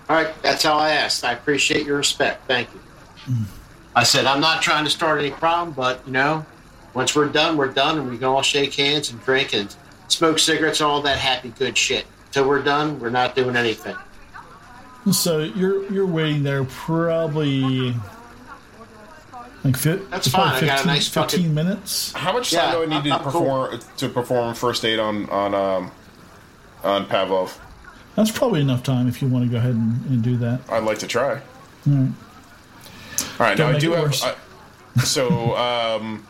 Speaker 5: All right, that's how I asked. I appreciate your respect. Thank you. Mm. I said, I'm not trying to start any problem, but, you know, once we're done, we're done, and we can all shake hands and drink and smoke cigarettes and all that happy, good shit. Until we're done, we're not doing anything.
Speaker 2: So you're you're waiting there probably like fi-
Speaker 5: That's
Speaker 2: probably
Speaker 5: fine, I got a nice
Speaker 2: 15
Speaker 5: fucking-
Speaker 2: minutes.
Speaker 4: How much
Speaker 5: Yeah,
Speaker 4: time do I need to
Speaker 5: I'm cool.
Speaker 4: perform to perform first aid on on um on Pavlov?
Speaker 2: That's probably enough time if you want to go ahead and, and do that.
Speaker 4: I'd like to try.
Speaker 2: All right.
Speaker 4: All right, now
Speaker 2: Don't
Speaker 4: I
Speaker 2: make
Speaker 4: do
Speaker 2: it
Speaker 4: have.
Speaker 2: worse.
Speaker 4: I, so, um,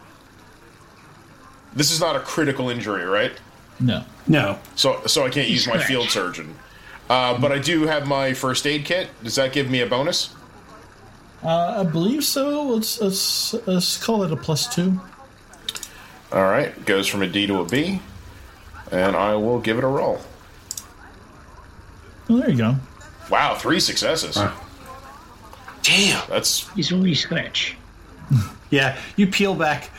Speaker 4: this is not a critical injury, right?
Speaker 2: No.
Speaker 6: No.
Speaker 4: So, so I can't use my field surgeon. Uh, but I do have my first aid kit. Does that give me a bonus?
Speaker 2: Uh, I believe so. Let's let's let's call it a plus two.
Speaker 4: All right, goes from a D to a B, and I will give it a roll.
Speaker 2: Well, there you go.
Speaker 4: Wow, three successes.
Speaker 5: Damn.
Speaker 4: That's
Speaker 3: He's only scratch. [laughs]
Speaker 6: Yeah, you peel back,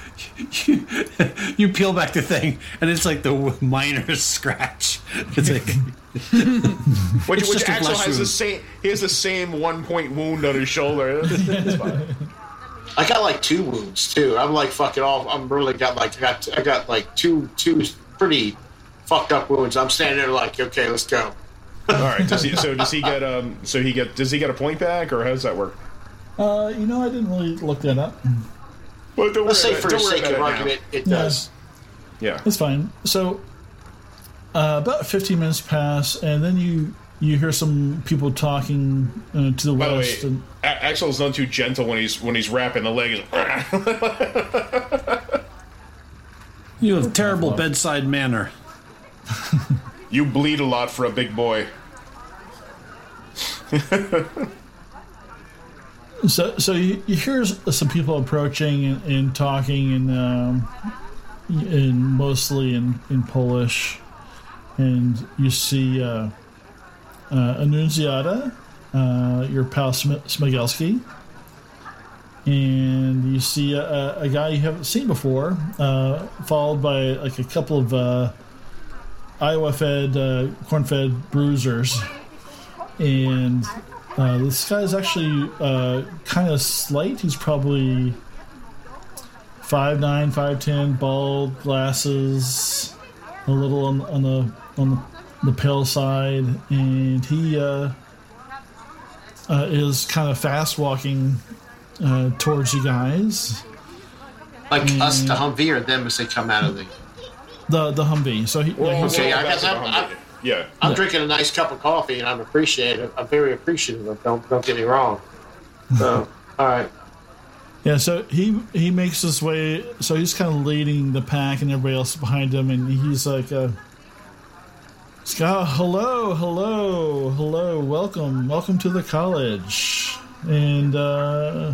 Speaker 6: you, [laughs] you peel back the thing, and it's like the minor [laughs] scratch. It's like [laughs]
Speaker 4: which,
Speaker 6: It's
Speaker 4: which Axel
Speaker 6: flesh
Speaker 4: has the same. He has the same one point wound on his shoulder.
Speaker 5: I got like two wounds too. I'm like fucking off. I'm really got like I got I got like two two pretty fucked up wounds. I'm standing there like, okay, let's go.
Speaker 4: All right. Does he, so does he get um? So he get does he get a point back or how does that work?
Speaker 2: Uh, you know, I didn't really look that up.
Speaker 4: Well, don't
Speaker 5: Let's
Speaker 4: worry
Speaker 5: say for the
Speaker 4: Don't worry
Speaker 5: sake of argument, it
Speaker 2: Yeah.
Speaker 5: does.
Speaker 4: Yeah.
Speaker 2: It's fine. So, uh, about 15 minutes pass, and then you you hear some people talking uh, to the
Speaker 4: By the
Speaker 2: west.
Speaker 4: way,
Speaker 2: and,
Speaker 4: A- Axel's not too gentle when he's when he's wrapping the leg. He's, [laughs]
Speaker 6: you have terrible bedside manner. [laughs]
Speaker 4: you bleed a lot for a big boy. [laughs]
Speaker 2: so, so you, you hear some people approaching and, and talking, and um, mostly in, in Polish, and you see uh, uh, Annunziata, uh, your pal Sm- Smigelski, and you see a, a- a guy you haven't seen before, uh, followed by like a couple of uh, Iowa-fed, uh, corn-fed bruisers, and uh, this guy's actually uh, kind of slight. He's probably five nine, five ten, bald, glasses, a little on, on the on the, the pale side, and he uh, uh, is kind of fast walking uh, towards you guys.
Speaker 5: Like
Speaker 2: Mm.
Speaker 5: us to Humvee or them as they come out of the.
Speaker 2: The the Humvee. So he, yeah, he's,
Speaker 5: Okay, I guess I'm-
Speaker 4: a
Speaker 5: I'm-
Speaker 4: Humvee. Yeah.
Speaker 5: I'm
Speaker 2: Yeah.
Speaker 5: drinking a nice cup of coffee and I'm appreciative. I'm very appreciative. Of, don't don't get me wrong. So, [laughs] all right.
Speaker 2: Yeah, so he he makes his way. So he's kind of leading the pack, and everybody else behind him, and he's like, uh, "Scott, hello, hello, hello, welcome, welcome to the college." And uh,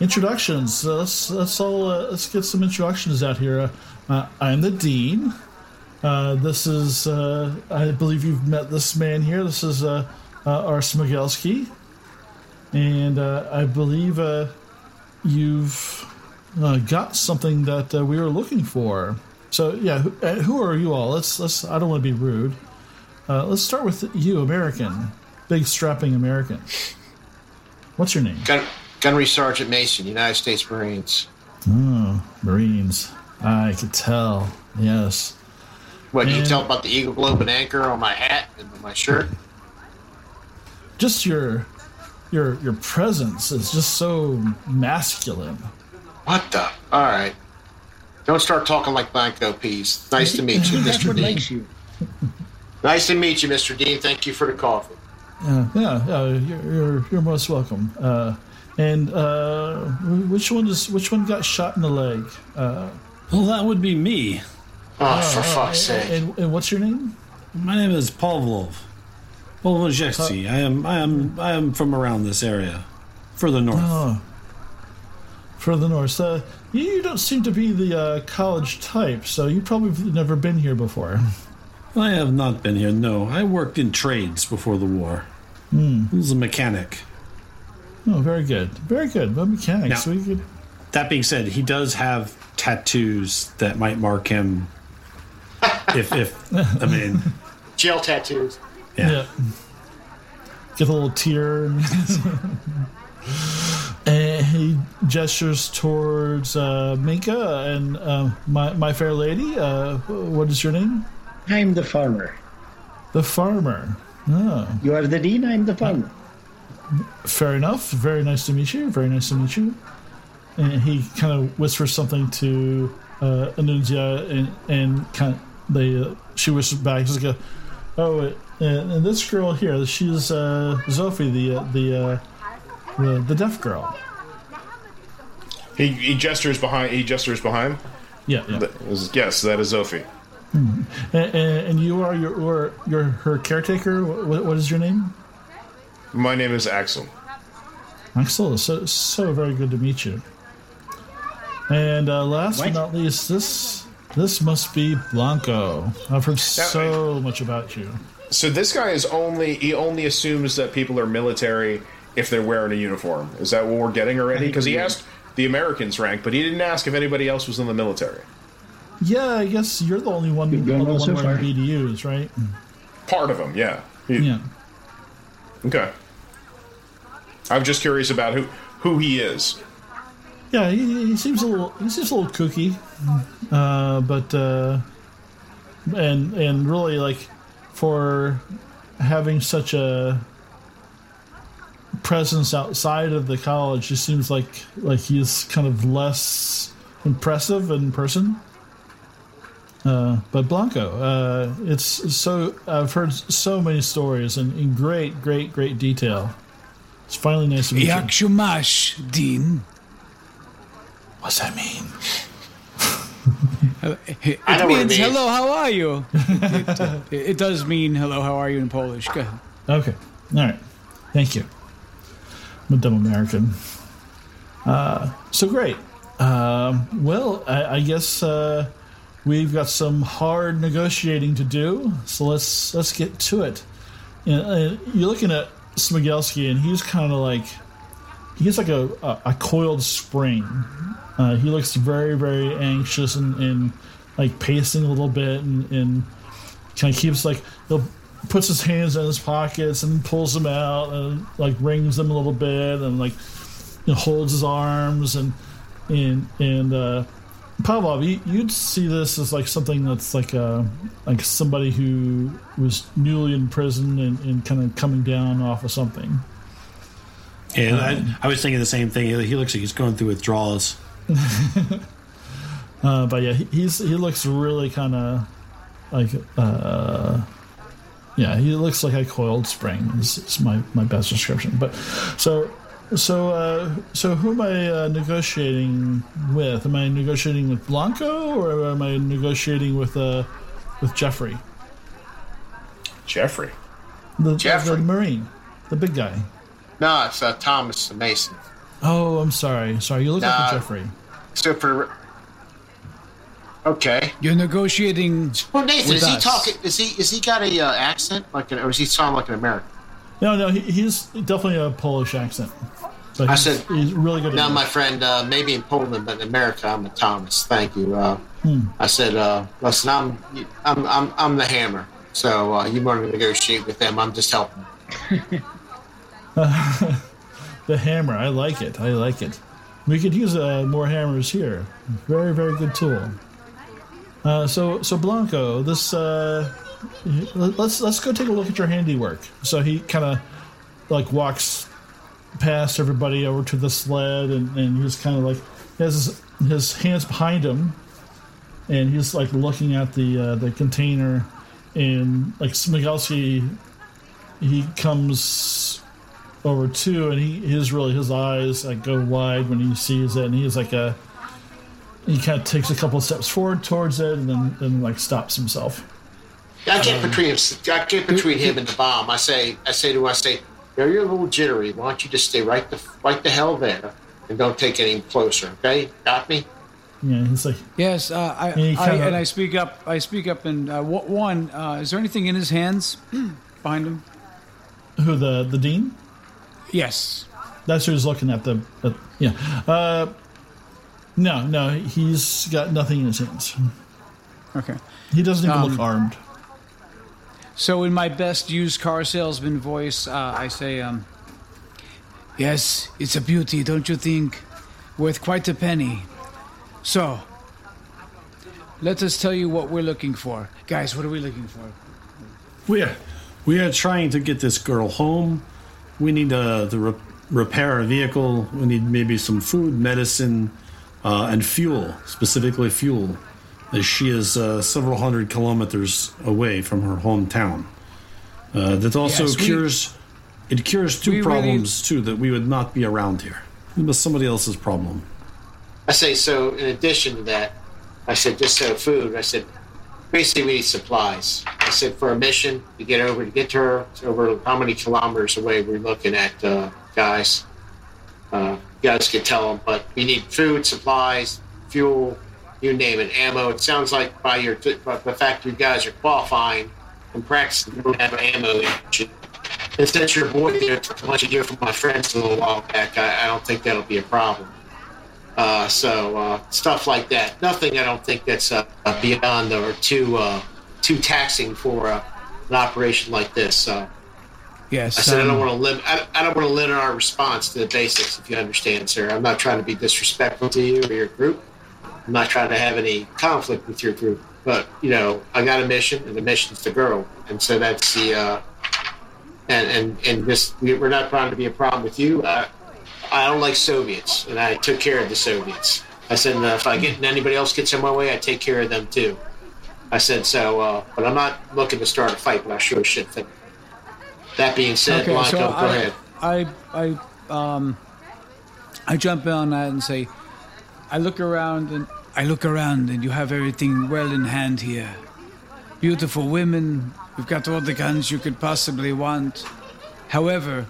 Speaker 2: introductions. So let's let's all uh, let's get some introductions out here. Uh, uh, I'm the dean. Uh, this is uh, I believe you've met this man here. This is uh, uh, and uh, I believe. Uh, you've uh, got something that uh, we were looking for. So yeah, who, uh, who are you all? Let's let's. I don't want to be rude. Uh, let's start with you, American, big strapping American. What's your name?
Speaker 5: Gun, Gunnery Sergeant Mason, United States Marines.
Speaker 2: Oh, Marines. I could tell. Yes.
Speaker 5: What you
Speaker 2: And-
Speaker 5: tell about the Eagle Globe and Anchor on my hat and my shirt?
Speaker 2: Just your your your presence is just so masculine.
Speaker 5: What the? All right. Don't start talking like Blanco Peas. Nice to meet you,
Speaker 3: That's
Speaker 5: Mr.
Speaker 3: what
Speaker 5: Dean.
Speaker 3: you. [laughs]
Speaker 5: Nice to meet you, Mr. Dean. Thank you for the coffee.
Speaker 2: Yeah, yeah, yeah you're, you're you're most welcome. Uh, and uh, which one is which one got shot in the leg? Uh,
Speaker 6: Well, that would be me.
Speaker 5: Oh, for fuck's sake.
Speaker 2: and, and what's your name?
Speaker 6: My name is Pavlov. Polozhevsky. I am. I am. I am from around this area, further north.
Speaker 2: Oh, further north. Uh, you don't seem to be the uh, college type, so you probably have never been here before.
Speaker 6: I have not been here. No, I worked in trades before the war. I was a mechanic.
Speaker 2: Oh, very good, very good. Well, mechanics.
Speaker 6: Now-
Speaker 2: we could.
Speaker 6: That being said, he does have tattoos that might mark him. If, if I mean,
Speaker 5: Jail tattoos.
Speaker 6: yeah.
Speaker 2: Yeah. Get a little tear. [laughs] and he gestures towards uh, Minka and uh, my, my fair lady. Uh, what is your name?
Speaker 3: I'm the farmer.
Speaker 2: The farmer. Oh,
Speaker 3: You are the dean, I'm the farmer.
Speaker 2: fair enough. Very nice to meet you. Very nice to meet you. And he kind of whispers something to uh, Anunzia, and, and kind of they uh, she whispers back. She's like, "Oh, and, and this girl here, she's uh, Zofie, the uh, the, uh, the the deaf girl."
Speaker 4: He, he gestures behind. He gestures behind.
Speaker 2: Yeah, yeah.
Speaker 4: That is- Yes, that is Zofie.
Speaker 2: And, and, and you are your or your her caretaker. What, what is your name?
Speaker 4: My name is Axel.
Speaker 2: Axel, so so very good to meet you. And uh, last
Speaker 3: What?
Speaker 2: but not least, this this must be Blanco. I've heard so much about you.
Speaker 4: So this guy is only he only assumes that people are military if they're wearing a uniform. Is that what we're getting already? Because he asked the Americans rank, but he didn't ask if anybody else was in the military.
Speaker 2: Yeah, I guess you're the only one,
Speaker 3: You're
Speaker 2: other
Speaker 3: well
Speaker 2: one
Speaker 3: so
Speaker 2: wearing. BDUs, right?
Speaker 4: Part of them, yeah. He-
Speaker 2: Yeah.
Speaker 4: Okay. I'm just curious about who who he is.
Speaker 2: Yeah, he, he seems a little he seems a little kooky, uh, but uh, and and really like for having such a presence outside of the college, he seems like like he's kind of less impressive in person. Uh, but Blanco, uh, it's so I've heard so many stories and in great, great, great detail. It's finally nice to meet you.
Speaker 7: Jak się masz, Dean.
Speaker 2: What's that mean?
Speaker 7: It
Speaker 5: I know what it
Speaker 7: means
Speaker 5: means.
Speaker 7: hello, how are you? it, uh, it, it does mean hello, how are you in Polish. Go ahead.
Speaker 2: Okay. All right. Thank you. I'm a dumb American. Uh, so great. Um, well, I, I guess uh, we've got some hard negotiating to do. So let's let's get to it. You know, uh, you're looking at Smigelski, and he's kind of like he's like a, a, a coiled spring. Uh, he looks very very anxious and, and like pacing a little bit, and, and kind of keeps like he'll puts his hands in his pockets and pulls them out and like wrings them a little bit and like you know, holds his arms and and and uh, Pavlov, you, you'd see this as like something that's like uh like somebody who was newly in prison and, and kind of coming down off of something.
Speaker 6: And I, I was thinking the same thing. He he looks like he's going through withdrawals. [laughs]
Speaker 2: Uh, but yeah, he, he's he looks really kind of like uh, yeah, he looks like a coiled spring. Is, is my my best description. But so so uh, so who am I uh, negotiating with? Am I negotiating with Blanco or am I negotiating with uh with Jeffrey,
Speaker 4: Jeffrey.
Speaker 2: the,
Speaker 5: Jeffrey.
Speaker 2: the Marine, the big guy?
Speaker 5: No, it's uh, Thomas the Mason.
Speaker 2: Oh, I'm sorry, sorry. You look like
Speaker 5: Nah.
Speaker 2: a Jeffrey.
Speaker 5: So for okay.
Speaker 7: You're negotiating.
Speaker 5: Well, Nathan,
Speaker 7: With
Speaker 5: is he talking? Is he is he got a uh, accent like, an, or is he sound like an American?
Speaker 2: No, no, he, he's definitely a Polish accent. But
Speaker 5: I
Speaker 2: he's,
Speaker 5: said-
Speaker 2: he's really good.
Speaker 5: Now,
Speaker 2: at
Speaker 5: my friend, uh, maybe in Poland, but in America, I'm a Thomas. Thank you. Uh,
Speaker 2: Hmm.
Speaker 5: I said, uh, listen, I'm, I'm, I'm, I'm the hammer. So uh, you want to negotiate with them? I'm just helping. [laughs] [laughs]
Speaker 2: The hammer, I like it. I like it. We could use uh, more hammers here. Very, very good tool. Uh, so, so Blanco, this uh, let's let's go take a look at your handiwork. So he kind of like walks past everybody over to the sled, and, and he's kind of like has his, his hands behind him, and he's like looking at the uh, the container, and like Smigelski, he comes over too, and he his really his eyes like go wide when he sees it, and he's like a he kind of takes a couple of steps forward towards it, and then then like stops himself.
Speaker 5: I get between him. I get between him and the bomb. I say, I say to him, I say, you know, you're a little jittery. Why don't you just stay right the right the hell there and don't take any closer? Okay, got me?
Speaker 2: Yeah, he's like
Speaker 7: Yes, uh, I,
Speaker 2: he
Speaker 7: I
Speaker 2: kinda-
Speaker 7: and I speak up. I speak up. And uh, one, uh, is there anything in his hands [clears throat] behind him?
Speaker 2: who the the dean?
Speaker 7: Yes.
Speaker 2: That's who's looking at the, at, yeah. Uh, no, no, he's got nothing in his hands.
Speaker 7: Okay.
Speaker 2: He doesn't even
Speaker 7: Um,
Speaker 2: look armed.
Speaker 7: So, in my best used car salesman voice, uh, I say, um, Yes, it's a beauty, don't you think? Worth quite a penny. So, let us tell you what we're looking for. Guys, what are we looking for?
Speaker 6: We are, we are trying to get this girl home. We need uh, to re- repair a vehicle. We need maybe some food, medicine, uh, and fuel, specifically fuel, as she is uh, several hundred kilometers away from her hometown. Uh, that also
Speaker 7: Yes, we-
Speaker 6: cures. It cures two
Speaker 7: we really-
Speaker 6: problems too that we would not be around here. It was somebody else's problem.
Speaker 5: I say, so in addition to that, I said, just so food, I said, basically we need supplies. I said, for a mission to get over, to get to her, it's over how many kilometers away we're looking at, uh, guys? uh, guys could tell them. But we need food, supplies, fuel, you name it, ammo. It sounds like by your by the fact you guys are qualifying and practicing, you don't have ammo. And since your boy there took a bunch of gear from my friends a little while back, I, I don't think that'll be a problem. Uh, so uh, stuff like that. Nothing I don't think that's uh, beyond or too uh, too taxing for uh, an operation like this. So
Speaker 7: Yes.
Speaker 5: I said I don't
Speaker 7: um,
Speaker 5: want to limit. I, I don't want to limit our response to the basics. If you understand, sir, I'm not trying to be disrespectful to you or your group. I'm not trying to have any conflict with your group. But you know, I got a mission, and the mission's the girl, and so that's the. Uh, and and and this we- we're not trying to be a problem with you. I, I don't like Soviets, and I took care of the Soviets. I said if I get and anybody else gets in my way, I take care of them too. I said so, uh, but I'm not looking to start a fight, but I sure should think. That being said,
Speaker 7: Okay,
Speaker 5: Blanco,
Speaker 7: so
Speaker 5: go
Speaker 7: I,
Speaker 5: ahead.
Speaker 7: I, I, um, I jump in on that and say, I look around and I look around and you have everything well in hand here. Beautiful women. You've got all the guns you could possibly want. However,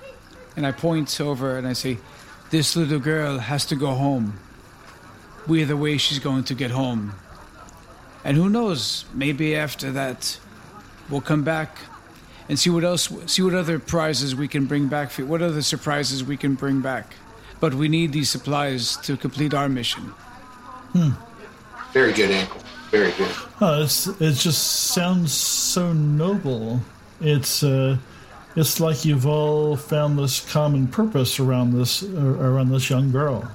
Speaker 7: and I point over and I say, this little girl has to go home. We're the way she's going to get home. And who knows, maybe after that, we'll come back and see what else, see what other prizes we can bring back for you, what other surprises we can bring back. But we need these supplies to complete our mission. Hmm.
Speaker 5: Very good, Ankle. Very good.
Speaker 2: Oh, it's it just sounds so noble. It's uh, it's like you've all found this common purpose around this uh, around this young girl.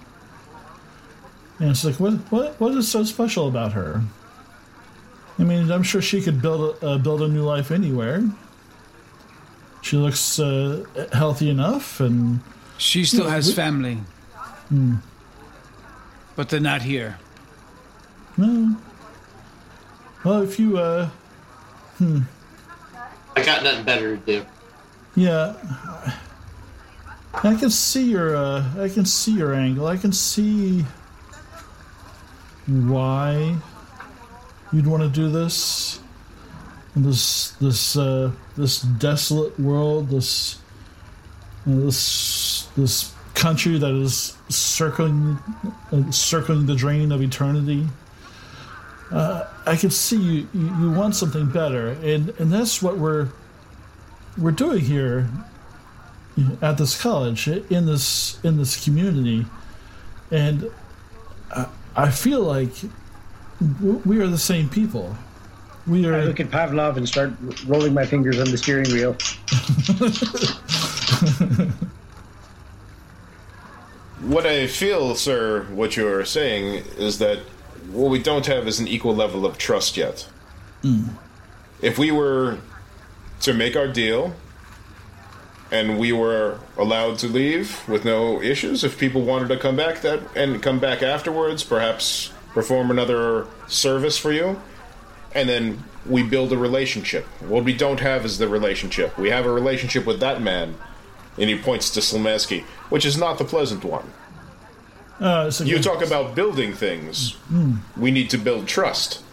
Speaker 2: And it's like, what what what is so special about her? I mean, I'm sure she could build a, uh, build a new life anywhere. She looks uh, healthy enough, and
Speaker 7: She still has
Speaker 2: we-
Speaker 7: family. But they're not here.
Speaker 2: well, well, if you uh,
Speaker 5: I got nothing better to do.
Speaker 2: Yeah, I can see your uh, I can see your angle. I can see why you'd want to do this. This this uh, this desolate world, this uh, this this country that is circling uh, circling the drain of eternity. Uh, I can see you, you you want something better, and and that's what we're we're doing here at this college in this in this community and I, I feel like we are the same people we are
Speaker 3: I
Speaker 2: are
Speaker 3: look at Pavlov and start rolling my fingers on the steering wheel. [laughs]
Speaker 4: What I feel, sir, what you're saying is that what we don't have is an equal level of trust yet. Hmm. If we were to make our deal and we were allowed to leave with no issues, if people wanted to come back that and come back afterwards, perhaps perform another service for you, and then we build a relationship. What we don't have is the relationship. We have a relationship with that man, and he points to Slomesky, which is not the pleasant one.
Speaker 2: uh, so
Speaker 4: You talk about building things. We need to build trust.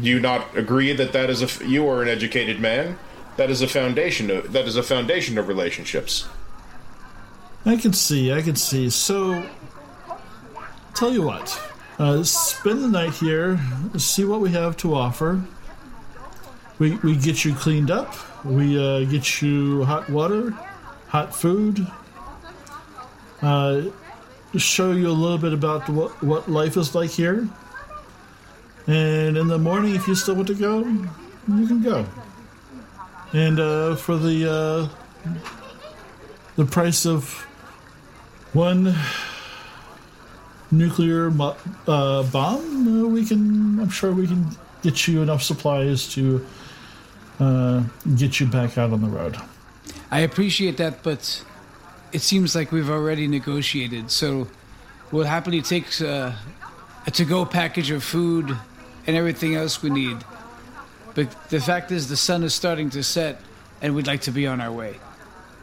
Speaker 4: Do you not agree that that is a you are an educated man? That is a foundation. Of, that is a foundation of relationships.
Speaker 2: I can see I can see so tell you what uh, spend the night here see what we have to offer we, we get you cleaned up we uh, get you hot water hot food uh, show you a little bit about what, what life is like here and in the morning if you still want to go you can go and uh, for the uh, the price of one nuclear mo- uh, bomb, uh, we can. I'm sure we can get you enough supplies to uh, get you back out on the road.
Speaker 7: I appreciate that, but it seems like we've already negotiated. So we'll happily take uh, a to go package of food and everything else we need. But the fact is, the sun is starting to set, and we'd like to be on our way.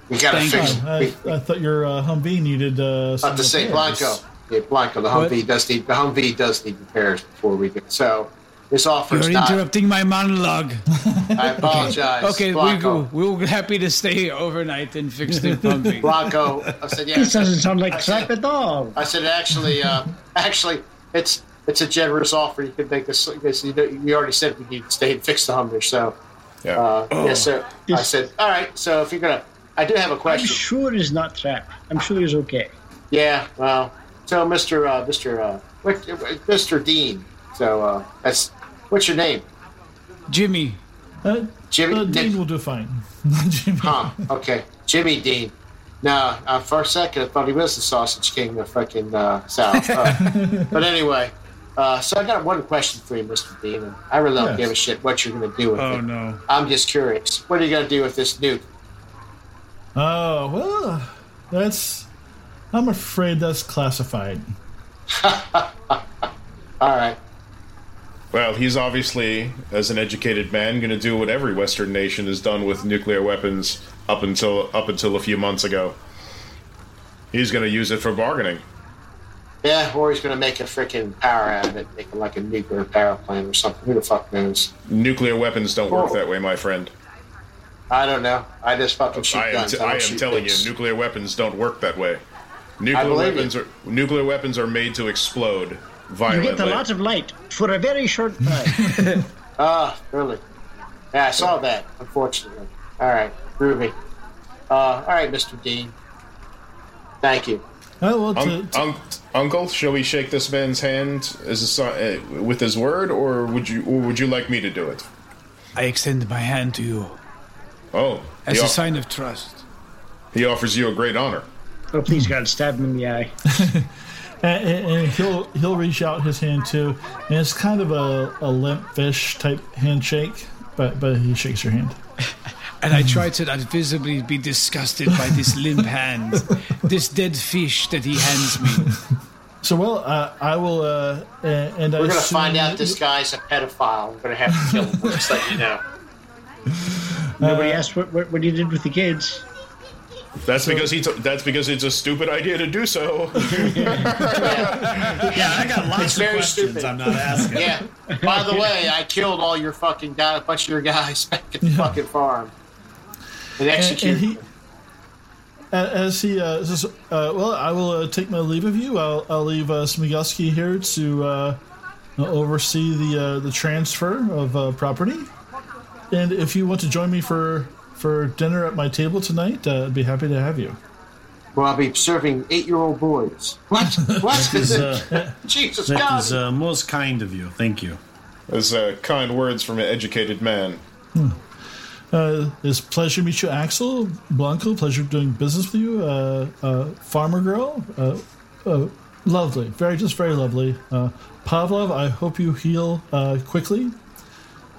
Speaker 5: We got to
Speaker 7: Thank
Speaker 5: fix.
Speaker 7: you.
Speaker 2: I, I thought your uh, Humvee needed. Uh, some
Speaker 5: about to say. Blanco. Yeah, Blanco. The
Speaker 7: What?
Speaker 5: Humvee does need the Humvee does need repairs before we get. So This offer
Speaker 7: You're
Speaker 5: not.
Speaker 7: interrupting my monologue. [laughs]
Speaker 5: I apologize.
Speaker 7: Okay, we
Speaker 5: Blanco.
Speaker 7: go. We're happy to stay overnight and fix the [laughs] plumbing.
Speaker 5: Blanco. I said, yeah. I
Speaker 3: This doesn't sound like crap at all.
Speaker 5: I said actually, uh, actually, it's it's a generous offer. You could make this. because You, know, you already said we need to stay and fix the Hummer, so
Speaker 4: Yeah.
Speaker 5: uh, yes, sir. I said, all right. So if you're gonna, I do have a
Speaker 3: I'm
Speaker 5: question.
Speaker 3: sure it's not trapped. I'm sure it's okay.
Speaker 5: Yeah, well, so Mr. Uh, Mr. Uh, what, Mr. Dean. So uh, that's what's your name?
Speaker 7: Jimmy,
Speaker 2: Uh,
Speaker 5: Jimmy.
Speaker 2: uh, Dean will do fine. [laughs] Jimmy.
Speaker 5: Huh. Okay. Jimmy Dean. Now, uh, for a second I thought he was the Sausage King of fucking uh, South. [laughs] Uh, but anyway, uh, so I got one question for you, Mr. Demon. I really don't
Speaker 2: Yes.
Speaker 5: give a shit what you're going to do with
Speaker 7: Oh
Speaker 5: it.
Speaker 7: Oh no.
Speaker 5: I'm just curious. What are you going to do with this nuke?
Speaker 2: Oh well, that's. I'm afraid that's classified. [laughs]
Speaker 5: All right.
Speaker 4: Well, he's obviously, as an educated man, going to do what every Western nation has done with nuclear weapons up until up until a few months ago. He's going to use it for bargaining.
Speaker 5: Yeah, or he's going to make a freaking power out of it, make it like a nuclear power plant or something. Who the fuck knows?
Speaker 4: Nuclear weapons don't work that way, my friend.
Speaker 5: I don't know. I just fucking shoot
Speaker 4: I am,
Speaker 5: guns.
Speaker 4: t-
Speaker 5: I don't
Speaker 4: I am
Speaker 5: shoot
Speaker 4: telling
Speaker 5: things.
Speaker 4: you, nuclear weapons don't work that way. Nuclear weapons
Speaker 5: you.
Speaker 4: are nuclear weapons are made to explode
Speaker 3: You get a lot of light for a very short time. [laughs] [laughs]
Speaker 5: Ah, really? Yeah, I saw that, unfortunately. All right, groovy. Uh, all right, Mr. Dean. Thank you.
Speaker 2: Oh, well, to,
Speaker 4: Un-
Speaker 2: to-
Speaker 4: un- uncle, shall we shake this man's hand as a, si- uh, with his word, or would you, or would you like me to do it?
Speaker 7: I extend my hand to you
Speaker 4: Oh,
Speaker 7: as
Speaker 4: he,
Speaker 7: a
Speaker 4: off-
Speaker 7: sign of trust.
Speaker 4: he offers you a great honor.
Speaker 3: oh, please, God, stab him in the eye.
Speaker 2: and, and- and he'll he'll reach out his hand too, and it's kind of a, a limp fish type handshake, but but he shakes your hand. [laughs]
Speaker 7: And I try to not visibly be disgusted by this [laughs] limp hand, this dead fish that he hands me.
Speaker 2: So well, uh, I will, uh, and, and
Speaker 5: We're gonna find out this guy's a pedophile. We're gonna have to kill him. Just let you know. [laughs]
Speaker 3: Nobody asked what, what, what he did with the kids.
Speaker 4: That's because he. T- that's because it's a stupid idea to do so. [laughs]
Speaker 6: Yeah, I got lots
Speaker 5: It's
Speaker 6: of
Speaker 5: very
Speaker 6: questions
Speaker 5: stupid.
Speaker 6: I'm not asking.
Speaker 5: Yeah. By the way, I killed all your fucking guy, a bunch of your guys back at the fucking farm, and
Speaker 2: and, and he. As he uh, says, uh, well, I will uh, take my leave of you. I'll, I'll leave uh, Smigelski here to uh, oversee the uh, the transfer of uh, property. And if you want to join me for for dinner at my table tonight, uh, I'd be happy to have you.
Speaker 5: well, I'll be serving eight-year-old boys. What? [laughs] What?
Speaker 6: is, uh, [laughs]
Speaker 5: Jesus
Speaker 6: That
Speaker 5: God!
Speaker 6: is uh, most kind of you. Thank you.
Speaker 4: Those uh, kind words from an educated man.
Speaker 2: Uh, it's a pleasure to meet you, Axel Blanco. Pleasure doing business with you, uh, uh, farmer girl. Uh, uh, lovely, very just very lovely. Uh, Pavlov, I hope you heal uh, quickly.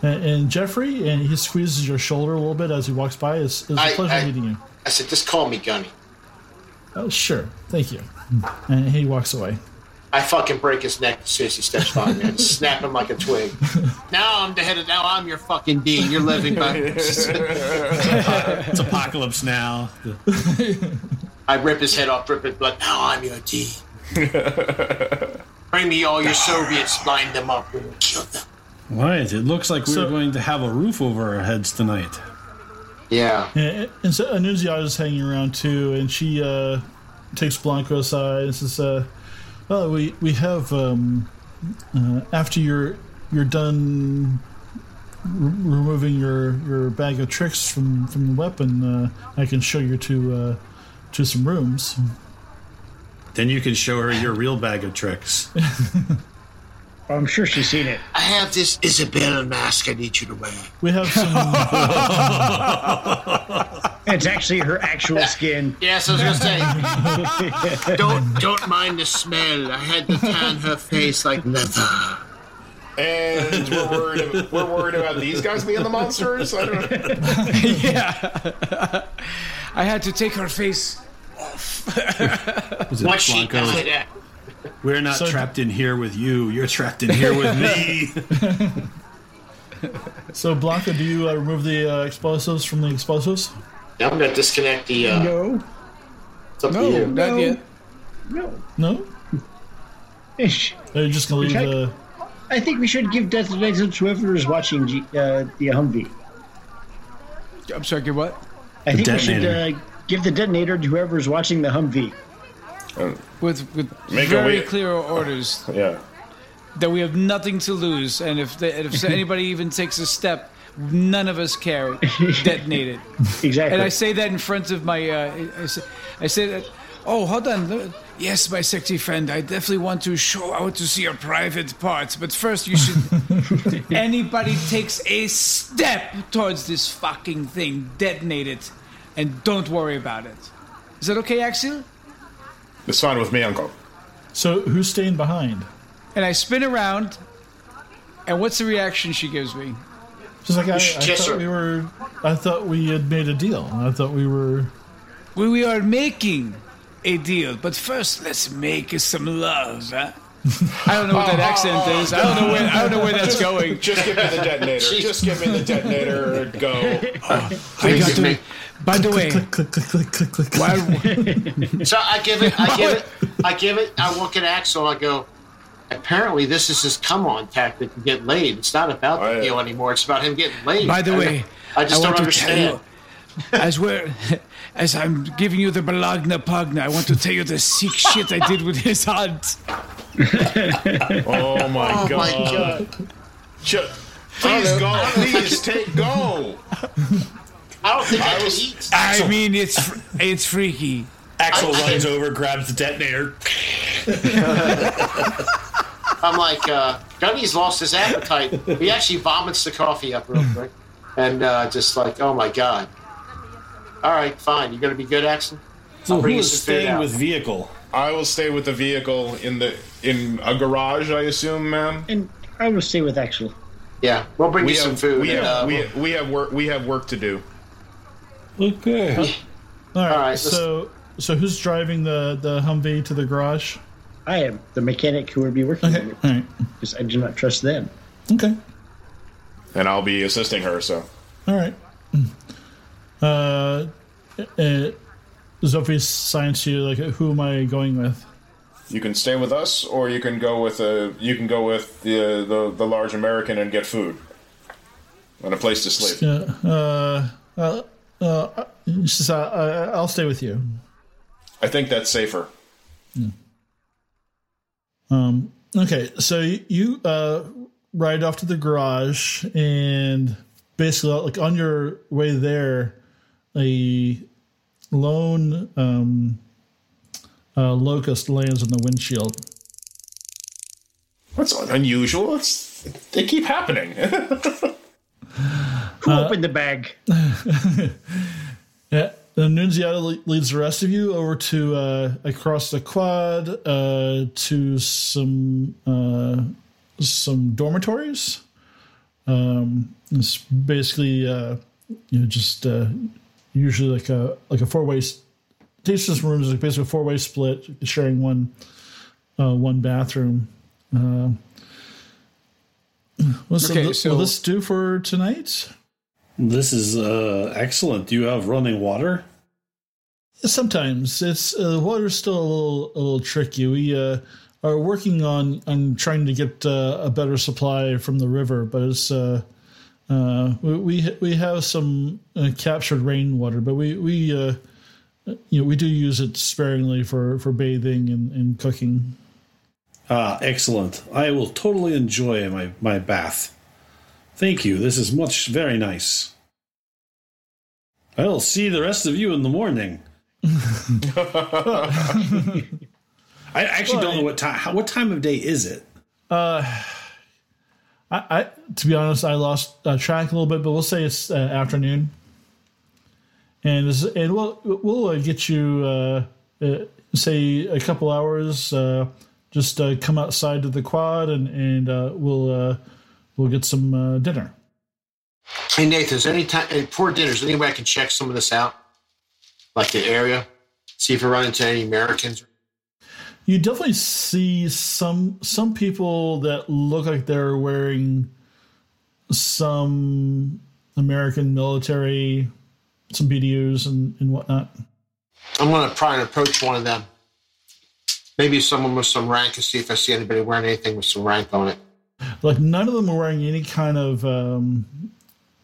Speaker 2: And, and Jeffrey, and he squeezes your shoulder a little bit as he walks by. It's, it's a pleasure
Speaker 5: I-
Speaker 2: meeting you.
Speaker 5: I said, just call me Gunny.
Speaker 2: Uh, sure, thank you. And he walks away.
Speaker 5: I fucking break his neck as soon as he steps by me. I just snap him like a twig. Now I'm the head of. Now I'm your fucking dean. You're living by. [laughs]
Speaker 6: It's apocalypse now.
Speaker 5: I rip his head off, rip his blood. Now I'm your dean. Bring me all your Soviets, line them up, and kill them.
Speaker 6: Right. It looks like we're
Speaker 2: So-
Speaker 6: going to have a roof over our heads tonight.
Speaker 5: Yeah.
Speaker 2: And, and so Annunziata is hanging around too, and she uh, takes Blanco aside and says, uh, "Well, we we have um, uh, after you're you're done r- removing your, your bag of tricks from, from the weapon, uh, I can show you to uh, to some rooms."
Speaker 6: Then you can show her your real bag of tricks. [laughs]
Speaker 3: Oh, I'm sure she's seen it.
Speaker 5: I have this Isabella mask I need you to wear.
Speaker 2: We have some. [laughs]
Speaker 3: It's actually her actual skin.
Speaker 5: Yes, I was gonna say. [laughs] don't don't mind the smell. I had to tan her face like leather.
Speaker 4: And we're worried. We're worried about these guys being the monsters. I don't know. [laughs]
Speaker 7: yeah. I had to take her face.
Speaker 6: Was it
Speaker 5: Once she
Speaker 6: Blanco?
Speaker 5: Got it,
Speaker 6: We're not
Speaker 2: So-
Speaker 6: trapped in here with you. You're trapped in here with me. [laughs]
Speaker 2: so Blanca, do you uh, remove the uh, explosives from the explosives?
Speaker 5: I'm gonna disconnect the. Uh,
Speaker 3: No,
Speaker 5: It's up
Speaker 7: No,
Speaker 5: to you.
Speaker 7: not
Speaker 3: No.
Speaker 7: yet.
Speaker 3: no.
Speaker 2: No.
Speaker 3: Ish.
Speaker 2: Are you just gonna leave
Speaker 3: Check.
Speaker 2: the?
Speaker 3: I think we should give detonator to whoever is watching G, uh, the Humvee.
Speaker 7: I'm sorry, get what?
Speaker 3: I think we should uh, give the detonator to whoever is watching the Humvee.
Speaker 7: With with
Speaker 4: Make
Speaker 7: very
Speaker 4: way-
Speaker 7: clear orders [laughs]
Speaker 4: Yeah.
Speaker 7: that we have nothing to lose, and if they, if [laughs] anybody even takes a step, none of us care. [laughs] Detonate it.
Speaker 3: Exactly.
Speaker 7: And I say that in front of my. Uh, I, say, I say that. Oh, hold on. Yes, my sexy friend. I definitely want to show out to see your private parts, but first you should. anybody takes a step towards this fucking thing, detonate it, and don't worry about it. Is that okay, Axel?
Speaker 4: It's fine with me, Uncle.
Speaker 2: So who's staying behind?
Speaker 7: And I spin around, and what's the reaction she gives me?
Speaker 2: She's like I, I
Speaker 5: Kiss
Speaker 2: thought
Speaker 5: her.
Speaker 2: we were. I thought we had made a deal. I thought we were.
Speaker 7: We, we are making a deal, but first let's make some love, huh? I don't know what that [laughs] accent is. I don't know where I don't know where that's going.
Speaker 4: Just give me the detonator. [laughs] Just give me the detonator and go.
Speaker 7: I got to. By the way,
Speaker 2: Click, click, click, click, click, click.
Speaker 7: while, [laughs]
Speaker 5: So I give it, I give it, I give it. I look at Axel. I go. Apparently, this is his come on tactic to get laid. It's not about the
Speaker 4: Oh, yeah.
Speaker 5: deal anymore. It's about him getting laid.
Speaker 7: by the
Speaker 5: I-
Speaker 7: way,
Speaker 5: I just don't
Speaker 7: want to tell
Speaker 5: understand.
Speaker 7: you, as we're, [laughs] as I'm giving you the Bologna Pugna, I want to tell you the sick shit I did with his aunt. [laughs]
Speaker 4: Oh my
Speaker 5: Oh
Speaker 4: god.
Speaker 5: my god!
Speaker 4: Ju- please go. Please take go.
Speaker 5: I don't think I,
Speaker 4: I
Speaker 5: can
Speaker 4: was-
Speaker 5: eat.
Speaker 7: I mean, it's it's freaky.
Speaker 8: Axel
Speaker 5: I-
Speaker 8: runs over, grabs the detonator. [laughs]
Speaker 5: I'm like, uh, Gunny's lost his appetite. He actually vomits the coffee up real quick, and uh, just like, oh my god. All right, fine. You're gonna be good, Axel?
Speaker 8: So who
Speaker 5: bring you some food
Speaker 8: staying with vehicle?
Speaker 4: I will stay with the vehicle in the in a garage. I assume, ma'am.
Speaker 3: and I will stay with Axel.
Speaker 5: Yeah, we'll bring
Speaker 4: We
Speaker 5: you some food.
Speaker 4: we
Speaker 5: and,
Speaker 4: have
Speaker 5: uh,
Speaker 4: we, we have work we have work to do.
Speaker 6: Okay.
Speaker 2: All right.
Speaker 5: All right,
Speaker 2: so so who's driving the the Humvee to the garage?
Speaker 3: I am the mechanic who will be working
Speaker 2: Okay.
Speaker 3: on it
Speaker 2: All right.
Speaker 3: because I do not trust them.
Speaker 2: Okay.
Speaker 4: and I'll be assisting her. So
Speaker 2: All right. Uh, uh Zofie signs to you like, who am I going with?
Speaker 4: you can stay with us, or you can go with a you can go with the the, the large American and get food and a place to sleep.
Speaker 2: Yeah. Uh, uh, uh, uh, I'll stay with you.
Speaker 4: I think that's safer.
Speaker 2: Um, okay, so you, you uh, ride off to the garage, and basically, like on your way there, a lone um, uh, locust lands on the windshield.
Speaker 4: That's unusual. It's they keep happening. [laughs]
Speaker 3: Who opened the bag? [laughs]
Speaker 2: Yeah, and Nunziata leads the rest of you over to uh, across the quad uh, to some uh, some dormitories. Um, it's basically uh, you know just uh, usually like a like a four way. This rooms like basically a four way split, sharing one uh, one bathroom. Uh, what's
Speaker 7: Okay,
Speaker 2: will
Speaker 7: so-
Speaker 2: this do for tonight?
Speaker 6: This is uh, excellent. Do you have running water?
Speaker 2: Sometimes it's uh, the water's still a little a little tricky. We uh, are working on on trying to get uh, a better supply from the river, but it's uh, uh, we we we have some uh, captured rainwater, but we we uh, you know we do use it sparingly for for bathing and, and cooking.
Speaker 6: Ah, excellent. I will totally enjoy my, my bath. Thank you. This is much very nice. I'll see the rest of you in the morning. [laughs] I actually don't know what time. What time of day is it?
Speaker 2: I, I to be honest, I lost uh, track a little bit, but we'll say it's uh, afternoon, and this, and we'll we'll uh, get you uh, uh, say a couple hours. Just uh, come outside to the quad, and and uh, we'll uh, we'll get some uh, dinner.
Speaker 5: Hey Nathan, is there any time poor dinner? Is there any way I can check some of this out, like the area, see if we run into any Americans?
Speaker 2: You definitely see some some people that look like they're wearing some American military, some BDUs and, and whatnot.
Speaker 5: I'm going to try and approach one of them. Maybe someone with some rank and see if I see anybody wearing anything with some rank on it.
Speaker 2: like none of them are wearing any kind of um,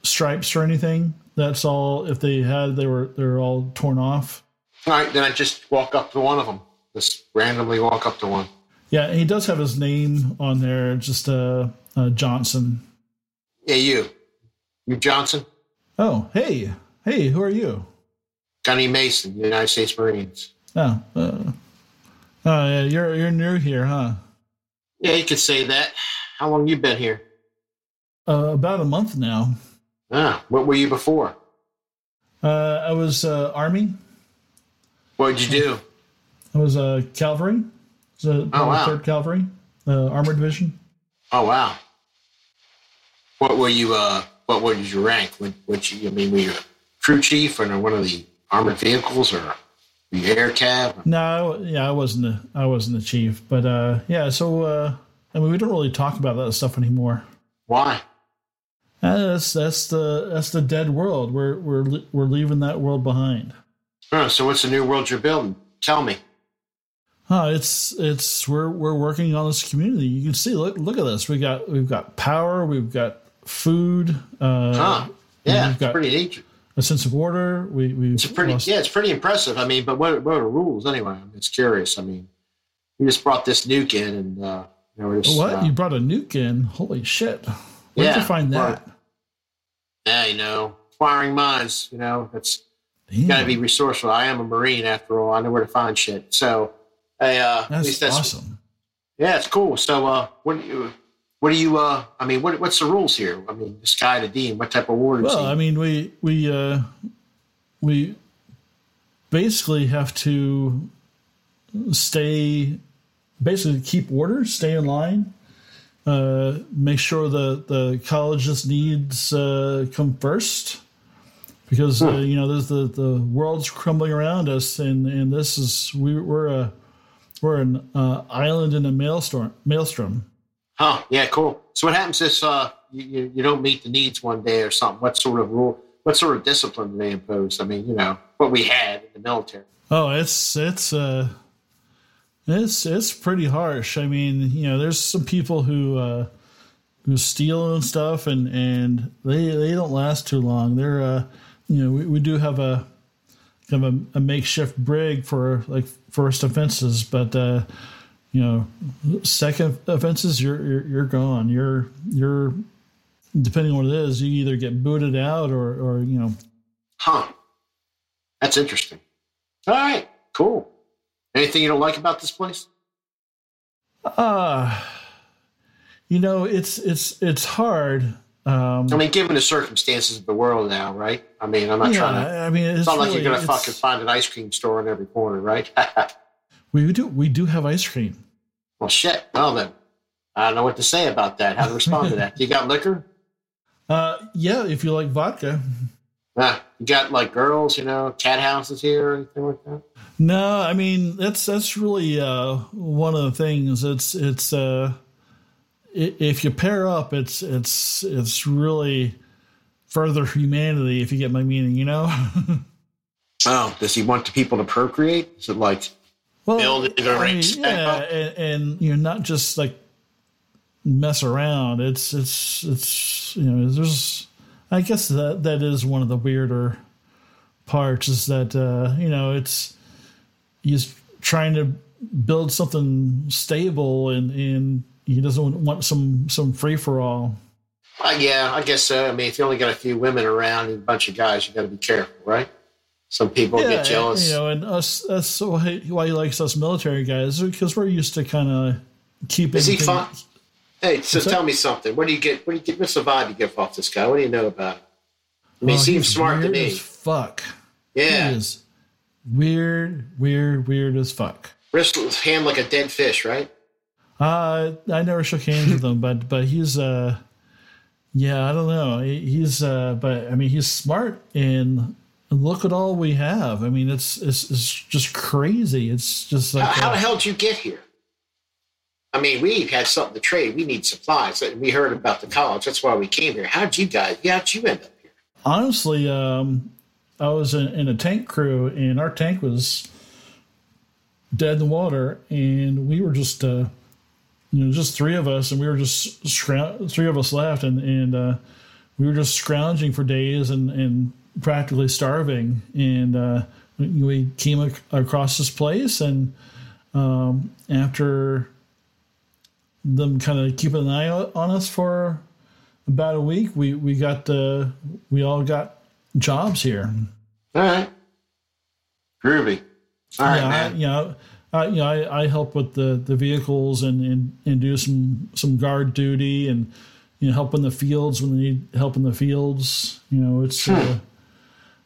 Speaker 2: stripes or anything. That's all. If they had, they were they're all torn off.
Speaker 5: All right, then I just walk up to one of them. Just randomly walk up to one.
Speaker 2: Yeah, he does have his name on there, just uh, uh Johnson.
Speaker 5: Yeah, you. You Johnson?
Speaker 2: Oh, hey, hey, who are you?
Speaker 5: Gunny Mason, United States Marines.
Speaker 2: Oh, uh, oh yeah, you're you're new here, huh?
Speaker 5: Yeah, you could say that. How long you been here?
Speaker 2: Uh, about a month now.
Speaker 5: Ah, what were you before?
Speaker 2: Uh, I was uh, army.
Speaker 5: What did you do?
Speaker 2: I was uh, cavalry. The
Speaker 5: Oh, wow.
Speaker 2: Third Cavalry, uh, armored division.
Speaker 5: Oh wow. What were you? Uh, what was your rank? What, what you? I mean, were you a crew chief or one of the armored vehicles, or you air cab?
Speaker 2: No, yeah, I wasn't a I wasn't the chief, but uh, yeah. So uh, I mean, we don't really talk about that stuff anymore.
Speaker 5: Why?
Speaker 2: Uh, that's that's the that's the dead world. We're we're we're leaving that world behind.
Speaker 5: Oh, so what's the new world you're building? Tell me.
Speaker 2: Huh, it's it's we're we're working on this community. You can see look look at this. We got we've got power. We've got food. Uh,
Speaker 5: Huh? Yeah,
Speaker 2: we've
Speaker 5: it's
Speaker 2: got
Speaker 5: pretty neat.
Speaker 2: A sense of order. We we
Speaker 5: It's pretty. Yeah, it's pretty impressive. I mean, but what, what are the rules anyway? I'm just curious. I mean, you just brought this nuke in, and uh, you know, just,
Speaker 2: What
Speaker 5: uh,
Speaker 2: you brought a nuke in? Holy shit! Where'd
Speaker 5: Yeah,
Speaker 2: you find
Speaker 5: well,
Speaker 2: that?
Speaker 5: yeah, you know, firing mines. You know, that's got to be resourceful. I am a marine after all. I know where to find shit. So, I, uh, at
Speaker 2: that's,
Speaker 5: least that's
Speaker 2: awesome.
Speaker 5: Yeah, it's cool. So, uh, what? What do you? Uh, I mean, what, what's the rules here? I mean, this guy, the dean, what type of wars?
Speaker 2: Well? I mean, we we uh, we basically have to stay, basically keep order, stay in line, uh, make sure the the college's needs uh, come first, because uh, you know there's the the world's crumbling around us, and and this is we we're a we're an uh, island in a maelstrom maelstrom.
Speaker 5: Huh? Yeah, cool. So, what happens if uh, you, you don't meet the needs one day or something? What sort of rule? What sort of discipline do they impose? I mean, you know, what we had in the military.
Speaker 2: Oh, it's it's uh it's it's pretty harsh. I mean, you know, there's some people who uh who steal and stuff and and they they don't last too long. They're uh you know, we, we do have a kind of a, a makeshift brig for like first offenses, but uh you know, second offenses you're you're, you're gone. You're you're depending on what it is, you either get booted out or or you know,
Speaker 5: Huh? That's interesting. All right, cool. Anything you don't like about this place?
Speaker 2: Uh you know, it's it's it's hard. Um
Speaker 5: I mean, given the circumstances of the world now, right? I mean, I'm not
Speaker 2: yeah,
Speaker 5: trying to.
Speaker 2: I mean, it's,
Speaker 5: It's not like you're gonna fucking find an ice cream store in every corner, right? [laughs]
Speaker 2: We do we do have ice cream.
Speaker 5: well, shit. Well then, I don't know what to say about that. How to respond to that? You got liquor? [laughs]
Speaker 2: Uh, yeah, if you like vodka.
Speaker 5: Ah, you got like girls, you know, cat houses here or anything like that?
Speaker 2: No, I mean that's that's really uh, one of the things. It's it's uh, if you pair up, it's it's it's really further humanity. If you get my meaning, you know. [laughs]
Speaker 5: Oh, does he want the people to procreate? Is it like
Speaker 2: well,
Speaker 5: Build it
Speaker 2: I mean, yeah, and, and you know, not just like mess around. It's it's it's you know, there's. I guess that that is one of the weirder parts is that uh, you know it's he's trying to build something stable and and he doesn't want some some free for all.
Speaker 5: Uh, yeah, I guess so. I mean, if you only got a few women around and a bunch of guys, you got to be careful, right? Some people get jealous.
Speaker 2: You know, and us that's why why he likes us military guys because we're used to kind of keeping.
Speaker 5: Is he fun? Hey, so tell me something. What do you get? What do you get? What's the vibe you get off this guy? What do you know about him? I mean,
Speaker 2: Oh,
Speaker 5: he seems
Speaker 2: he's
Speaker 5: smart to me.
Speaker 2: As fuck.
Speaker 5: Yeah,
Speaker 2: He is weird, weird, weird as fuck.
Speaker 5: wrist hand like a dead fish, right?
Speaker 2: Uh, I never shook hands with him, but but he's uh, yeah, I don't know. He- He's uh, but I mean, he's smart and look at all we have. I mean, it's it's, it's just crazy. It's just like
Speaker 5: How, how the hell did you get here? I mean, we had something to trade. We need supplies. We heard about the college. That's why we came here. How'd you guys? How'd you end up here?
Speaker 2: honestly, um, I was in, in a tank crew, and our tank was dead in the water, and we were just uh, you know just three of us, and we were just scrou- three of us left, and and uh, we were just scrounging for days and and practically starving, and uh, we- came ac- across this place, and um, after them kind of keeping an eye on us for about a week, we we got the we all got jobs here.
Speaker 5: All right. Groovy. All right,
Speaker 2: yeah, I,
Speaker 5: man.
Speaker 2: you know, I, you know, I, I help with the, the vehicles and, and, and do some, some guard duty and you know help in the fields when they need help in the fields. You know, it's
Speaker 5: Hmm.
Speaker 2: uh,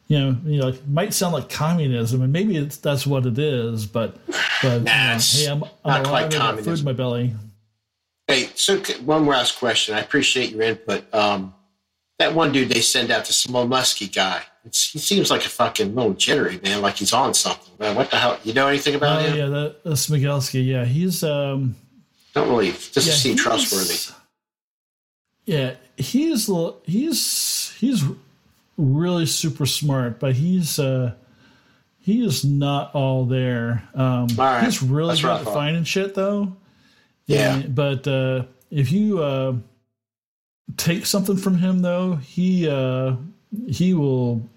Speaker 2: you know, you know, it might sound like communism, and maybe it's that's what it is, but but you know,
Speaker 5: it's
Speaker 2: hey, I'm,
Speaker 5: not
Speaker 2: I'm
Speaker 5: quite
Speaker 2: alive, I food in my belly.
Speaker 5: Hey, so one last question. I appreciate your input. Um, that one dude they send out, the Smolensky guy, it's, he seems like a fucking little jittery, man, like he's on something. Man, what the hell? You know anything about him?
Speaker 2: yeah, that, that's Smigelski. Yeah, he's um,
Speaker 5: Don't really, doesn't
Speaker 2: yeah,
Speaker 5: seem trustworthy.
Speaker 2: Yeah, he's he's he's really super smart, but he's uh he is not all there. Um
Speaker 5: All right.
Speaker 2: he's really
Speaker 5: That's
Speaker 2: good at finding shit though.
Speaker 5: Yeah.
Speaker 2: And- but uh if you uh take something from him though, he uh he will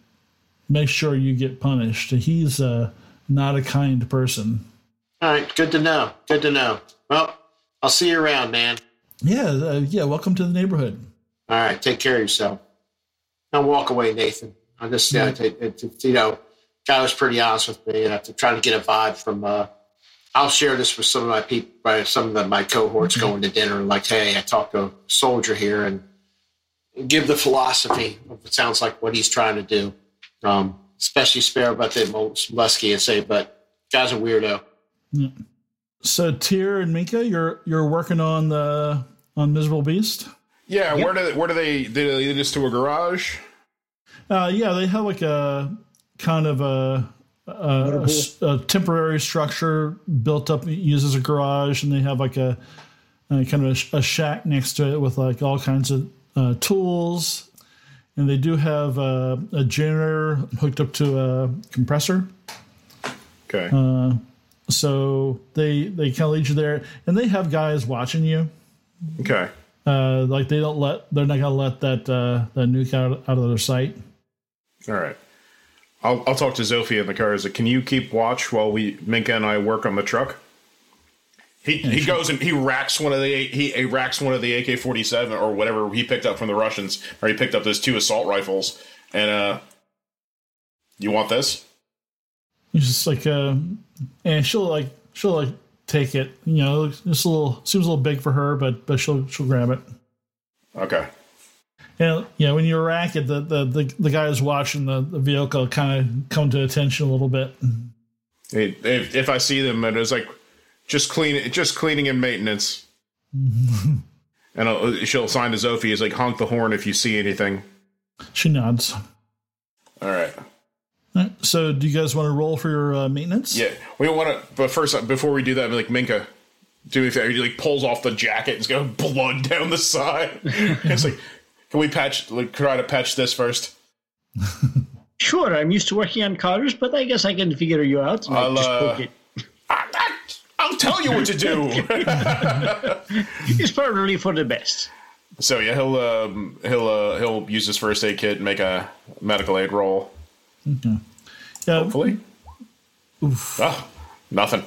Speaker 2: make sure you get punished. He's uh not a kind person.
Speaker 5: All right, good to know. Good to know. Well, I'll see you around, man.
Speaker 2: Yeah, uh, yeah, welcome to the neighborhood.
Speaker 5: All right, take care of yourself. Don't walk away, Nathan. I'm just, it, it, it- you know, guy was pretty honest with me, and I'm trying to get a vibe from. Uh, I'll share this with some of my people, by some of my cohorts going to dinner. Like, hey, I talked to a soldier here, and give the philosophy of what sounds like what he's trying to do. Um, especially spare about the Molesky and say, but guy's a weirdo.
Speaker 2: So Tyr and Minka, you're you're working on the on Miserable Beast.
Speaker 4: Yeah, where do they, where do they do they lead us to a garage?
Speaker 2: Uh, yeah, they have like a kind of a temporary structure built up uses a garage, and they have like a, a kind of a, a shack next to it with like all kinds of uh, tools, and they do have uh, a generator hooked up to a compressor.
Speaker 4: Okay.
Speaker 2: So they they kind of lead you there, and they have guys watching you.
Speaker 4: okay.
Speaker 2: Uh, like they don't let they're not gonna let that uh, that nuke out out of their sight.
Speaker 4: All right. I'll I'll talk to Zofia in the car. Is it, can you keep watch while we Minka and I work on the truck? He he goes and he racks one of the he, he racks one of the AK forty seven or whatever he picked up from the Russians, or he picked up those two assault rifles. And uh, you want this?
Speaker 2: It's just like uh, and she'll like she'll like take it. You know, it's a little seems a little big for her, but but she'll she'll grab it.
Speaker 4: Okay.
Speaker 2: And you know, when you rack it, the the the, the guy who's watching the, the vehicle kind of come to attention a little bit.
Speaker 4: Hey, If if I see them, and it's like just clean just cleaning and maintenance. [laughs] and I'll, she'll sign to Zofia. Is like honk the horn if you see anything.
Speaker 2: She nods.
Speaker 4: All right.
Speaker 2: All right, So, do you guys want to roll for your uh, maintenance?
Speaker 4: Yeah, we want to. But first, before we do that, like Minka, do me a favor. He like pulls off the jacket and it's got blood [laughs] down the side. [laughs] it's like, can we patch? Like, try to patch this first. [laughs]
Speaker 3: Sure, I'm used to working on cars, but I guess I can figure you out. and
Speaker 4: I'll,
Speaker 3: just
Speaker 4: uh,
Speaker 3: poke it.
Speaker 4: I, I, I'll tell you what to do.
Speaker 3: It's probably for the best.
Speaker 4: so yeah, he'll um, he'll uh, he'll use his first aid kit and make a medical aid roll.
Speaker 2: Yeah.
Speaker 4: Hopefully. Oh, nothing.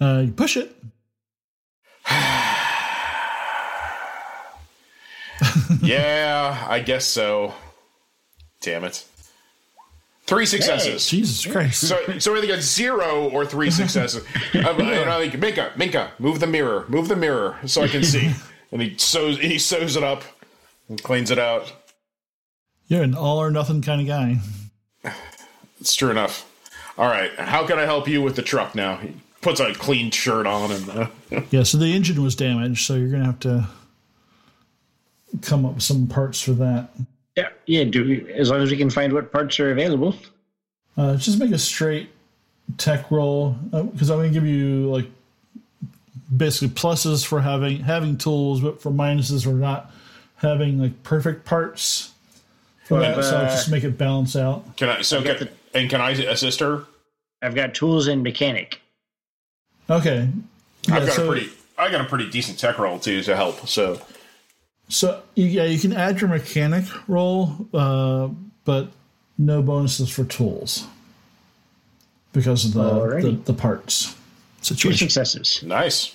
Speaker 2: Uh, you push it. [sighs]
Speaker 4: Yeah, I guess so. Damn it. Three successes.
Speaker 2: Jesus Christ.
Speaker 4: So, so either get zero or three [laughs] successes. I'm, and I'm like, Minka, Minka, move the mirror, move the mirror, so I can see. [laughs] and he sews, he sews it up and cleans it out.
Speaker 2: You're an all or nothing kind of guy.
Speaker 4: It's true enough. All right, how can I help you with the truck now? He puts a clean shirt on and uh, [laughs]
Speaker 2: Yeah, so the engine was damaged, so you're gonna have to come up with some parts for that.
Speaker 3: Yeah, yeah. Do we, as long as we can find what parts are available.
Speaker 2: Uh, just make a straight tech roll because I'm gonna give you like basically pluses for having having tools, but for minuses for not having like perfect parts. For
Speaker 3: Well,
Speaker 2: that, so
Speaker 3: uh,
Speaker 2: just make it balance out.
Speaker 4: can I? So
Speaker 3: got
Speaker 4: can, and can I assist her?
Speaker 3: I've got tools and mechanic.
Speaker 2: Okay.
Speaker 4: I've got
Speaker 2: so-
Speaker 4: a pretty. I got a pretty decent tech roll too to help. So
Speaker 2: So yeah, you can add your mechanic roll, uh, but no bonuses for tools because of the the, the parts
Speaker 3: Two
Speaker 2: situation.
Speaker 3: successes.
Speaker 4: nice.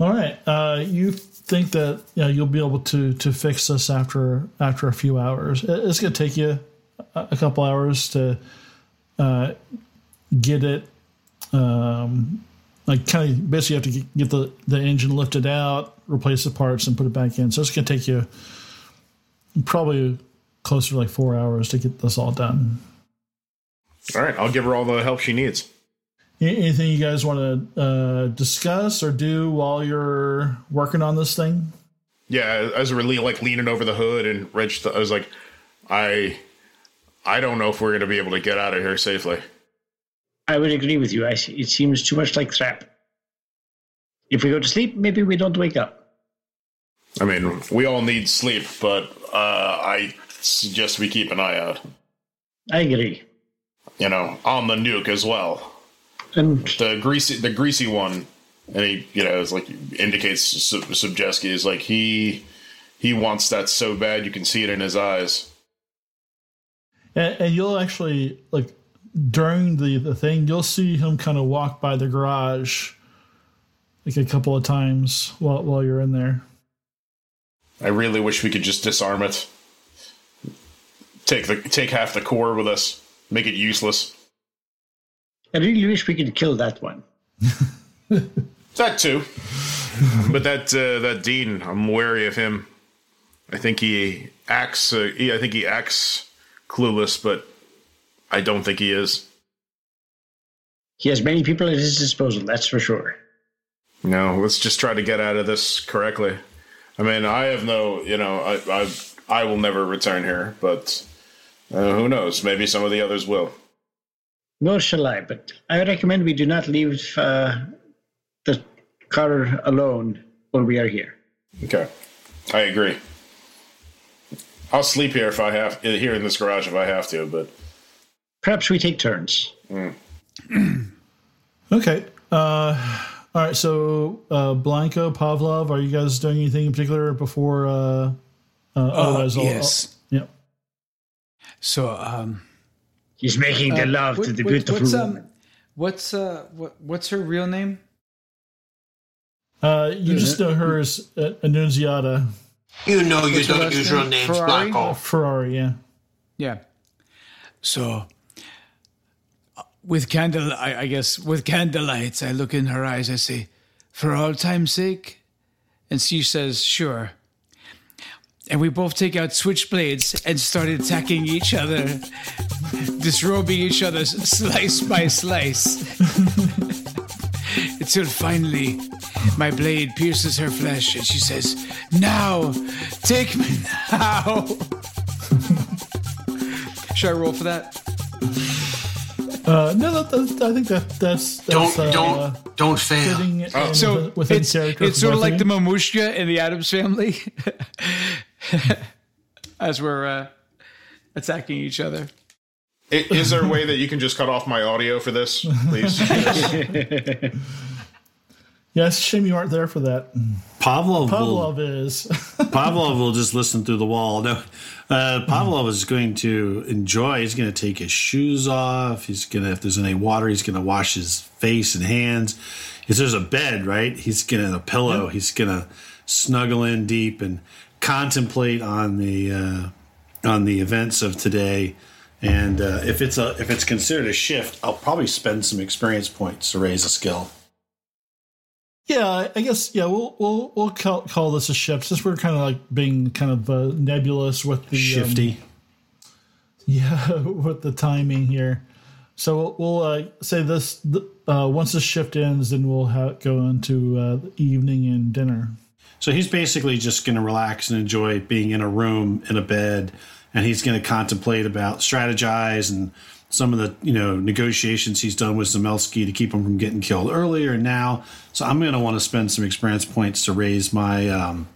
Speaker 2: All right, uh, you think that you know, you'll be able to to fix this after after a few hours? It's going to take you a, couple hours to uh, get it. Um, like kind of basically, you have to get, get the the engine lifted out, replace the parts, and put it back in. So it's going to take you probably closer to like four hours to get this all done.
Speaker 4: All right, I'll give her all the help she needs.
Speaker 2: A- Anything you guys want to uh, discuss or do while you're working on this thing?
Speaker 4: Yeah, as we're le- like leaning over the hood and Reg, th- I was like, I, I don't know if we're gonna be able to get out of here safely.
Speaker 3: I would agree with you. I, it seems too much like trap. If we go to sleep, maybe we don't wake up.
Speaker 4: I mean, we all need sleep, but uh, I suggest we keep an eye out.
Speaker 3: I agree.
Speaker 4: You know, on the nuke as well.
Speaker 3: And
Speaker 4: The greasy, the greasy one, and he, you know, is like indicates Sub- Subjeski is like he, he wants that so bad you can see it in his eyes.
Speaker 2: And, and you'll actually like during the the thing, you'll see him kind of walk by the garage like a couple of times while while you're in there.
Speaker 4: I really wish we could just disarm it. Take the take half the core with us. Make it useless.
Speaker 3: I really wish we could kill that one. [laughs]
Speaker 4: That too. but that uh, that Dean, I'm wary of him. I think he acts. Uh, he, I think he acts clueless, but I don't think he is.
Speaker 3: He has many people at his disposal, that's for sure.
Speaker 4: No, let's just try to get out of this correctly. I mean, I have no, you know, I I, I will never return here, but uh, who knows? Maybe some of the others will.
Speaker 3: Nor shall I, but I recommend we do not leave uh, the car alone while we are here.
Speaker 4: Okay, I agree. I'll sleep here if I have here in this garage if I have to, but
Speaker 3: Perhaps we take turns. [clears throat]
Speaker 2: Okay. Uh, all right. So uh, Blanco, Pavlov, are you guys doing anything in particular before? Uh, uh, otherwise, I'll-
Speaker 7: yes.
Speaker 2: I'll- yeah.
Speaker 7: So, um,
Speaker 3: He's making the
Speaker 7: uh,
Speaker 3: love
Speaker 7: what-
Speaker 3: to the
Speaker 7: what-
Speaker 3: beautiful
Speaker 7: what's,
Speaker 3: woman.
Speaker 7: um, what's uh, what, what's her real name?
Speaker 2: Uh, you just know her as uh, Annunziata
Speaker 5: You know you
Speaker 7: What's her
Speaker 5: don't
Speaker 7: last
Speaker 5: use
Speaker 7: name?
Speaker 5: real names,
Speaker 7: Ferrari?
Speaker 5: Blacko.
Speaker 2: Ferrari. Yeah.
Speaker 7: Yeah. So, uh, with candle, I, I guess with candlelight, I look in her eyes. I say, "For all time's sake," and she says, "Sure." And we both take out switchblades and start attacking each other, disrobing each other slice by slice, [laughs] until finally my blade pierces her flesh, and she says, "Now, take me now." [laughs] Should I roll for that?
Speaker 2: Uh, no, that, that, I think that that's, that's
Speaker 5: Don't
Speaker 2: uh,
Speaker 5: don't don't fail.
Speaker 2: fitting
Speaker 7: So
Speaker 2: within- within
Speaker 7: it's, it's sort of like the Mamushka in the Addams family, [laughs] as we're uh, attacking each other.
Speaker 4: I- is there a way that you can just cut off my audio for this, please? [laughs]
Speaker 2: Yeah, shame you aren't there for that.
Speaker 6: Pavlov, will,
Speaker 2: Pavlov is. [laughs]
Speaker 6: Pavlov will just listen through the wall. No, uh, Pavlov is going to enjoy. He's going to take his shoes off. He's going to, if there's any water, he's going to wash his face and hands. If there's a bed, right, he's going to a pillow. He's going to snuggle in deep and contemplate on the uh, on the events of today. And uh, if it's a if it's considered a shift, I'll probably spend some experience points to raise a skill.
Speaker 2: Yeah, I guess yeah. We'll we'll we'll call, call this a shift since we're kind of like being kind of uh, nebulous with the um,
Speaker 6: Shifty.
Speaker 2: yeah, [laughs] with the timing here. So we'll, we'll uh, say this uh, once the shift ends, then we'll ha- go into uh, the evening and dinner.
Speaker 6: So he's basically just going to relax and enjoy being in a room in a bed, and he's going to contemplate about strategize and some of the you know negotiations he's done with Zemelsky to keep him from getting killed earlier and now. So I'm going to want to spend some experience points to raise my um,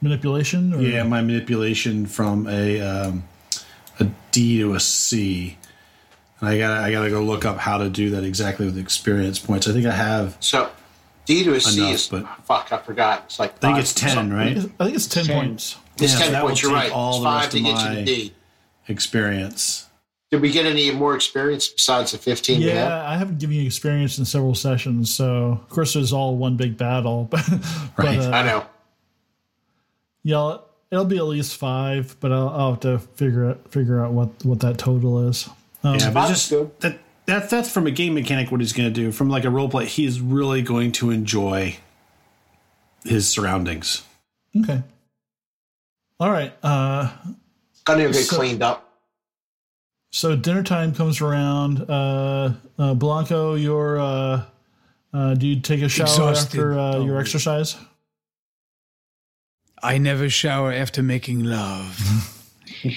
Speaker 2: Manipulation. Or,
Speaker 6: yeah my manipulation from a um, a D to a C. And I got I got to go look up how to do that exactly with experience points. I think I have
Speaker 5: So D to a C
Speaker 6: Enough,
Speaker 5: is
Speaker 6: but-
Speaker 5: fuck. I forgot. It's like
Speaker 6: I think it's 10, right?
Speaker 2: I think it's 10,
Speaker 3: Ten.
Speaker 2: points.
Speaker 5: It's
Speaker 6: Yeah, so
Speaker 5: ten
Speaker 6: that
Speaker 5: points. You're right.
Speaker 6: all
Speaker 5: it's
Speaker 6: the
Speaker 5: five
Speaker 6: rest
Speaker 5: to
Speaker 6: of
Speaker 5: get you
Speaker 6: my-
Speaker 5: to D.
Speaker 6: Experience.
Speaker 5: Did we get any more experience besides the fifteen? we have?
Speaker 2: Yeah, I haven't given you experience in several sessions, so of course it's all one big battle. [laughs] But,
Speaker 6: Right.
Speaker 2: but uh,
Speaker 5: I know.
Speaker 2: yeah, it'll be at least five. But I'll, I'll have to figure out figure out what what that total is. Um,
Speaker 6: Yeah, but just
Speaker 5: good.
Speaker 6: that that that's from a game mechanic what he's going to do. From like a role play, he's really going to enjoy his surroundings.
Speaker 2: Okay. All right. Uh,
Speaker 5: Gonna get
Speaker 2: So-
Speaker 5: cleaned up.
Speaker 2: so dinner time comes around. Uh, uh, Blanco, you're. Uh, uh, do you take a shower
Speaker 7: Exhausted.
Speaker 2: after uh, your
Speaker 7: Oh.
Speaker 2: exercise?
Speaker 7: I never shower after making love. [laughs]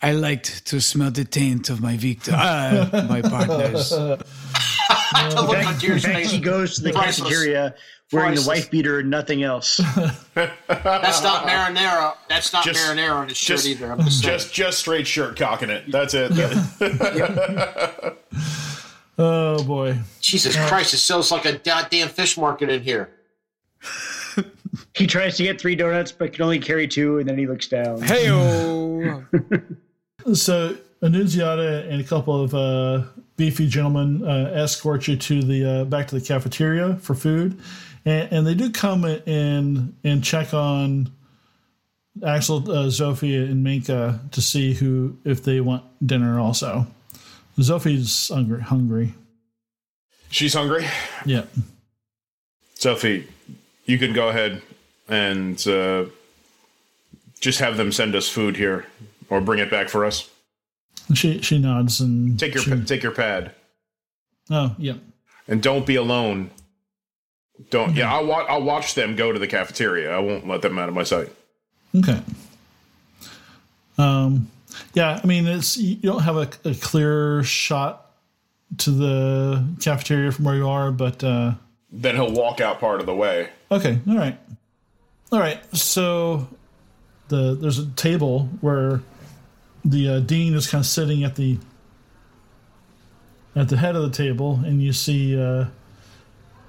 Speaker 7: I liked to smell the taint of my victim, uh, my partners.
Speaker 5: The [laughs] look on your
Speaker 3: In fact,
Speaker 5: face.
Speaker 3: he goes to the
Speaker 5: Priceless.
Speaker 3: cafeteria wearing the wife beater and nothing else. [laughs]
Speaker 5: That's not marinara. That's not
Speaker 4: Just-
Speaker 5: marinara on his shirt
Speaker 4: just-
Speaker 5: either. I'm just.
Speaker 4: Just just straight shirt cocking it. That's it. [laughs]
Speaker 2: Oh boy.
Speaker 5: Jesus Christ! It sells like a goddamn fish market in here. [laughs]
Speaker 3: he tries to get three donuts, but can only carry two, and then he looks down.
Speaker 7: Heyo!
Speaker 2: So Annunziata and a couple of uh, beefy gentlemen uh, escort you to the uh, back to the cafeteria for food, and, and they do come and and check on Axel, uh, Zofia, and Minka to see who if they want dinner also. Zofie's hungry. Hungry.
Speaker 4: She's hungry.
Speaker 2: Yeah.
Speaker 4: Zofie, you can go ahead and uh, just have them send us food here, or bring it back for us.
Speaker 2: She she nods and
Speaker 4: Take your
Speaker 2: she-
Speaker 4: pa- take your pad,
Speaker 2: oh yeah.
Speaker 4: and don't be alone. Don't. Yeah, I'll wa- I'll watch them go to the cafeteria. I won't let them out of my sight.
Speaker 2: Okay. Um, yeah, I mean, it's you don't have a, a clear shot to the cafeteria from where you are, but uh,
Speaker 4: Then he'll walk out part of the way.
Speaker 2: okay, all right, all right. So the there's a table where the uh, dean is kind of sitting at the at the head of the table, and you see uh,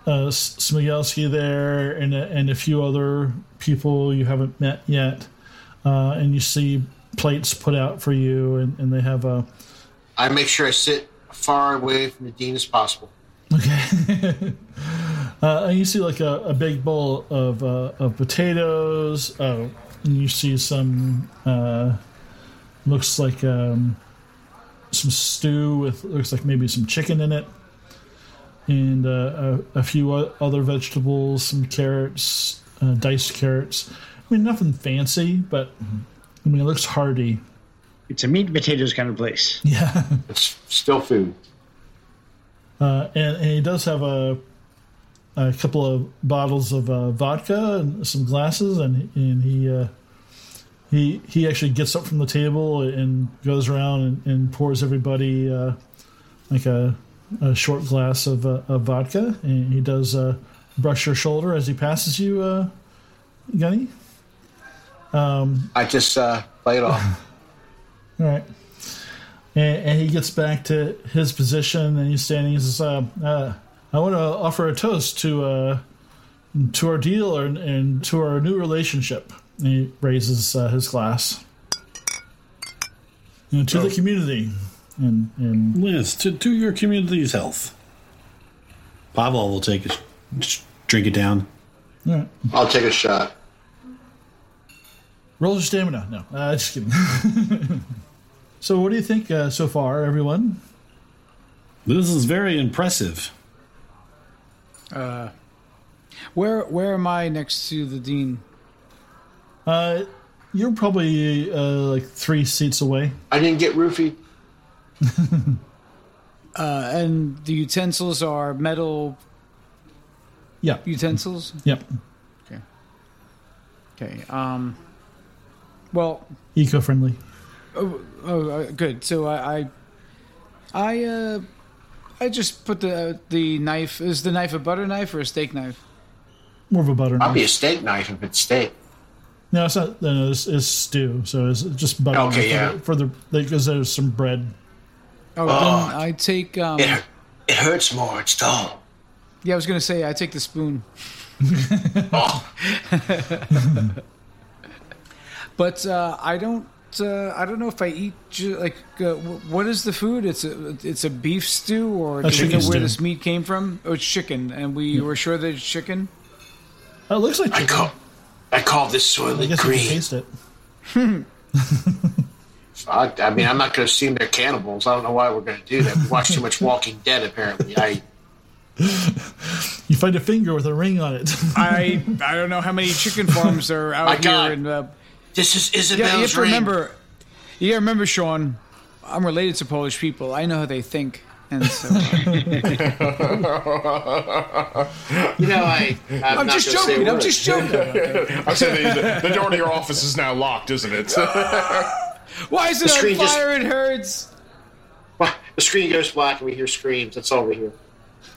Speaker 2: uh, Smigelski there, and a, and a few other people you haven't met yet, uh, and you see plates put out for you, and, and they have a
Speaker 5: I make sure I sit far away from the dean as possible.
Speaker 2: okay. [laughs] uh, and you see like a, a big bowl of uh, of potatoes. Uh, and you see some uh, looks like um, some stew with looks like maybe some chicken in it, and uh, a, a few other vegetables, some carrots, uh, diced carrots. I mean, nothing fancy, but I mean, it looks hearty.
Speaker 3: It's a meat and potatoes kind of place. [laughs]
Speaker 2: Yeah.
Speaker 5: It's still food.
Speaker 2: Uh, and, and he does have a a couple of bottles of uh, vodka and some glasses, and and he uh, he he actually gets up from the table and goes around and, and pours everybody uh, like a, a short glass of, uh, of vodka, and he does uh, brush your shoulder as he passes you, uh, Gunny.
Speaker 5: I just uh, play it off. [laughs]
Speaker 2: All right. And, and he gets back to his position, and he's standing. He says, uh, uh, "I want to offer a toast to uh, to our deal and, and to our new relationship." And he raises uh, his glass. You know, to the community, and and
Speaker 6: Yes, to, to your community's health. Pavel will take it, just drink it down.
Speaker 2: all right.
Speaker 5: I'll take a shot.
Speaker 2: roll your stamina. No, uh, [laughs] just kidding. so, what do you think uh, so far, everyone?
Speaker 6: This is very impressive.
Speaker 7: Where where am I next to the dean?
Speaker 2: Uh, you're probably uh, like three seats away.
Speaker 5: I didn't get roofied. [laughs]
Speaker 7: Uh, and the utensils are metal
Speaker 2: Yeah.
Speaker 7: utensils.
Speaker 2: Yep.
Speaker 7: Okay. Okay. Um. Well,
Speaker 2: Eco-friendly.
Speaker 7: oh, uh, good. So I, I, I, uh, I just put the the knife. Is the knife a butter knife or a steak knife?
Speaker 2: More of a butter knife.
Speaker 5: I'll
Speaker 2: knife.
Speaker 5: be a steak knife if it's steak.
Speaker 2: No, it's not. No, it's, it's stew. So it's just butter.
Speaker 5: Okay,
Speaker 2: knife for the- for the because there's some bread.
Speaker 7: Oh, then I take um.
Speaker 5: It, it hurts more. It's dull.
Speaker 7: Yeah, I was gonna say I take the spoon. [laughs] [laughs] but uh, I don't. Uh, I don't know if I eat ju- like uh, wh- what is the food? It's a it's a beef stew or do we
Speaker 2: chicken
Speaker 7: know where
Speaker 2: stew.
Speaker 7: this meat came from? Oh, it's chicken, and we were sure that it's chicken.
Speaker 2: Oh, it looks like
Speaker 5: I call, I call this
Speaker 2: I
Speaker 5: soylent
Speaker 2: guess you can taste it. [laughs]
Speaker 5: I, I mean, I'm not going to assume they're cannibals. I don't know why we're going to do that. We watch too much Walking Dead, apparently. I
Speaker 2: You find a finger with a ring on it.
Speaker 7: I I don't know how many chicken farms are out
Speaker 5: My
Speaker 7: here.
Speaker 5: God.
Speaker 7: And, uh,
Speaker 5: this is
Speaker 7: yeah,
Speaker 5: Isabel's
Speaker 7: you have to
Speaker 5: ring.
Speaker 7: remember. You gotta remember, Sean. I'm related to Polish people. I know how they think, and so uh, [laughs]
Speaker 5: You know, I. I'm,
Speaker 7: I'm just
Speaker 5: gonna say a
Speaker 7: joking. I'm just joking. [laughs]
Speaker 4: I'm saying the, the door to your office is now locked, isn't it? [laughs]
Speaker 7: Why is it on
Speaker 5: screen just-
Speaker 7: fire? It hurts.
Speaker 5: The screen goes black and we hear screams. That's all we hear.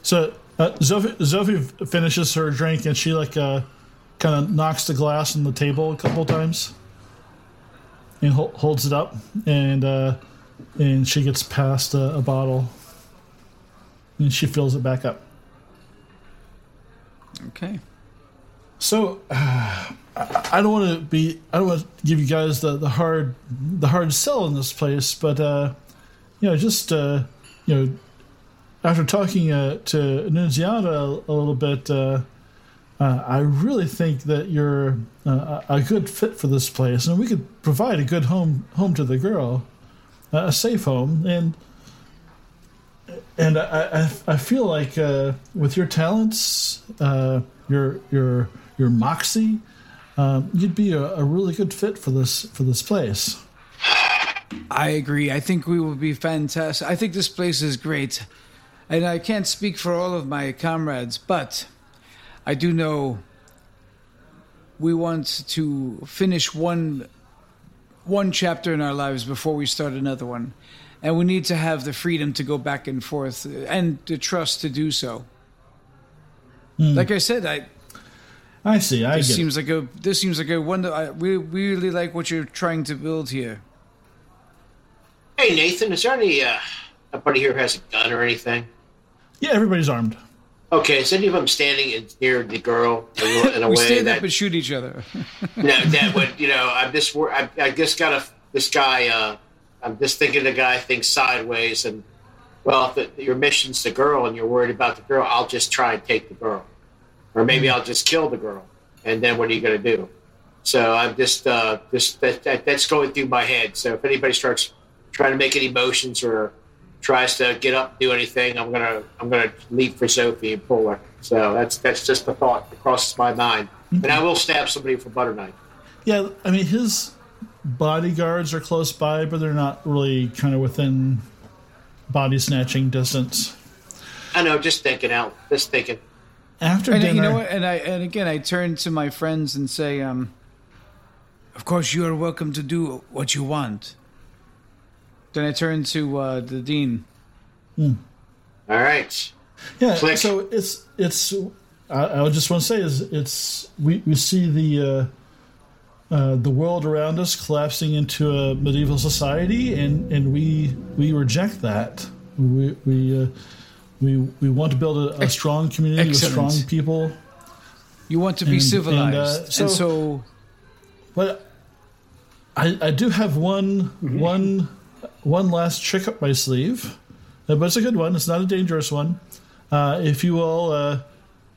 Speaker 2: So uh, Zofie, Zofie finishes her drink and she like uh, kind of knocks the glass on the table a couple times and hol- holds it up and uh, and she gets past a, a bottle and she fills it back up.
Speaker 7: Okay.
Speaker 2: So [sighs] uh, I, I don't want to be I don't want to give you guys the, the hard the hard sell in this place, but uh, you know just uh, you know after talking uh, to Nunziata a, a little bit, uh, uh, I really think that you're uh, a good fit for this place, and we could provide a good home home to the girl, uh, a safe home, and and I I, I feel like uh, with your talents, uh, your your your moxie, um, you'd be a, a really good fit for this for this place.
Speaker 7: I agree. I think we will be fantastic. I think this place is great. And I can't speak for all of my comrades, but I do know we want to finish one one chapter in our lives before we start another one. And we need to have the freedom to go back and forth and the trust to do so. Like I said, I
Speaker 2: I see. I
Speaker 7: this
Speaker 2: get it.
Speaker 7: seems like a this seems like a wonder. I, we we really like what you're trying to build here.
Speaker 5: Hey, Nathan, is there any. Uh, anybody here who has a gun or anything?
Speaker 2: Yeah, everybody's armed.
Speaker 5: Okay, is any of them standing in, near the girl in a, [laughs] in a
Speaker 7: We
Speaker 5: way
Speaker 7: stand
Speaker 5: that
Speaker 7: up and shoot each other. [laughs]
Speaker 5: no, that would you know I'm just I, I just got a this guy uh I'm just thinking the guy thinks sideways and well if the, your mission's the girl and you're worried about the girl I'll just try and take the girl or maybe I'll just kill the girl and then what are you going to do so I'm just uh just that, that that's going through my head so if anybody starts trying to make any motions or tries to get up and do anything I'm gonna I'm gonna leap for Zofie and pull her so that's that's just the thought that crosses my mind and I will stab somebody for butter knife.
Speaker 2: Yeah, I mean his bodyguards are close by, but they're not really kind of within body snatching distance.
Speaker 5: I know, just thinking out, just thinking.
Speaker 2: After
Speaker 7: and
Speaker 2: dinner,
Speaker 7: you know what? And I and again, I turn to my friends and say, um, "Of course, you are welcome to do what you want." Then I turn to uh, the dean.
Speaker 5: All right.
Speaker 2: Yeah,
Speaker 5: Click.
Speaker 2: so it's it's. I, I just want to say is it's we, we see the uh, uh, the world around us collapsing into a medieval society, and, and we we reject that. We we uh, we we want to build a, a strong community with strong people.
Speaker 7: You want to be
Speaker 2: And-
Speaker 7: civilized,
Speaker 2: and, uh,
Speaker 7: and
Speaker 2: so-
Speaker 7: so
Speaker 2: But I, I do have one
Speaker 7: Mm-hmm.
Speaker 2: one one last trick up my sleeve, Uh, but it's a good one. It's not a dangerous one. Uh, if you will,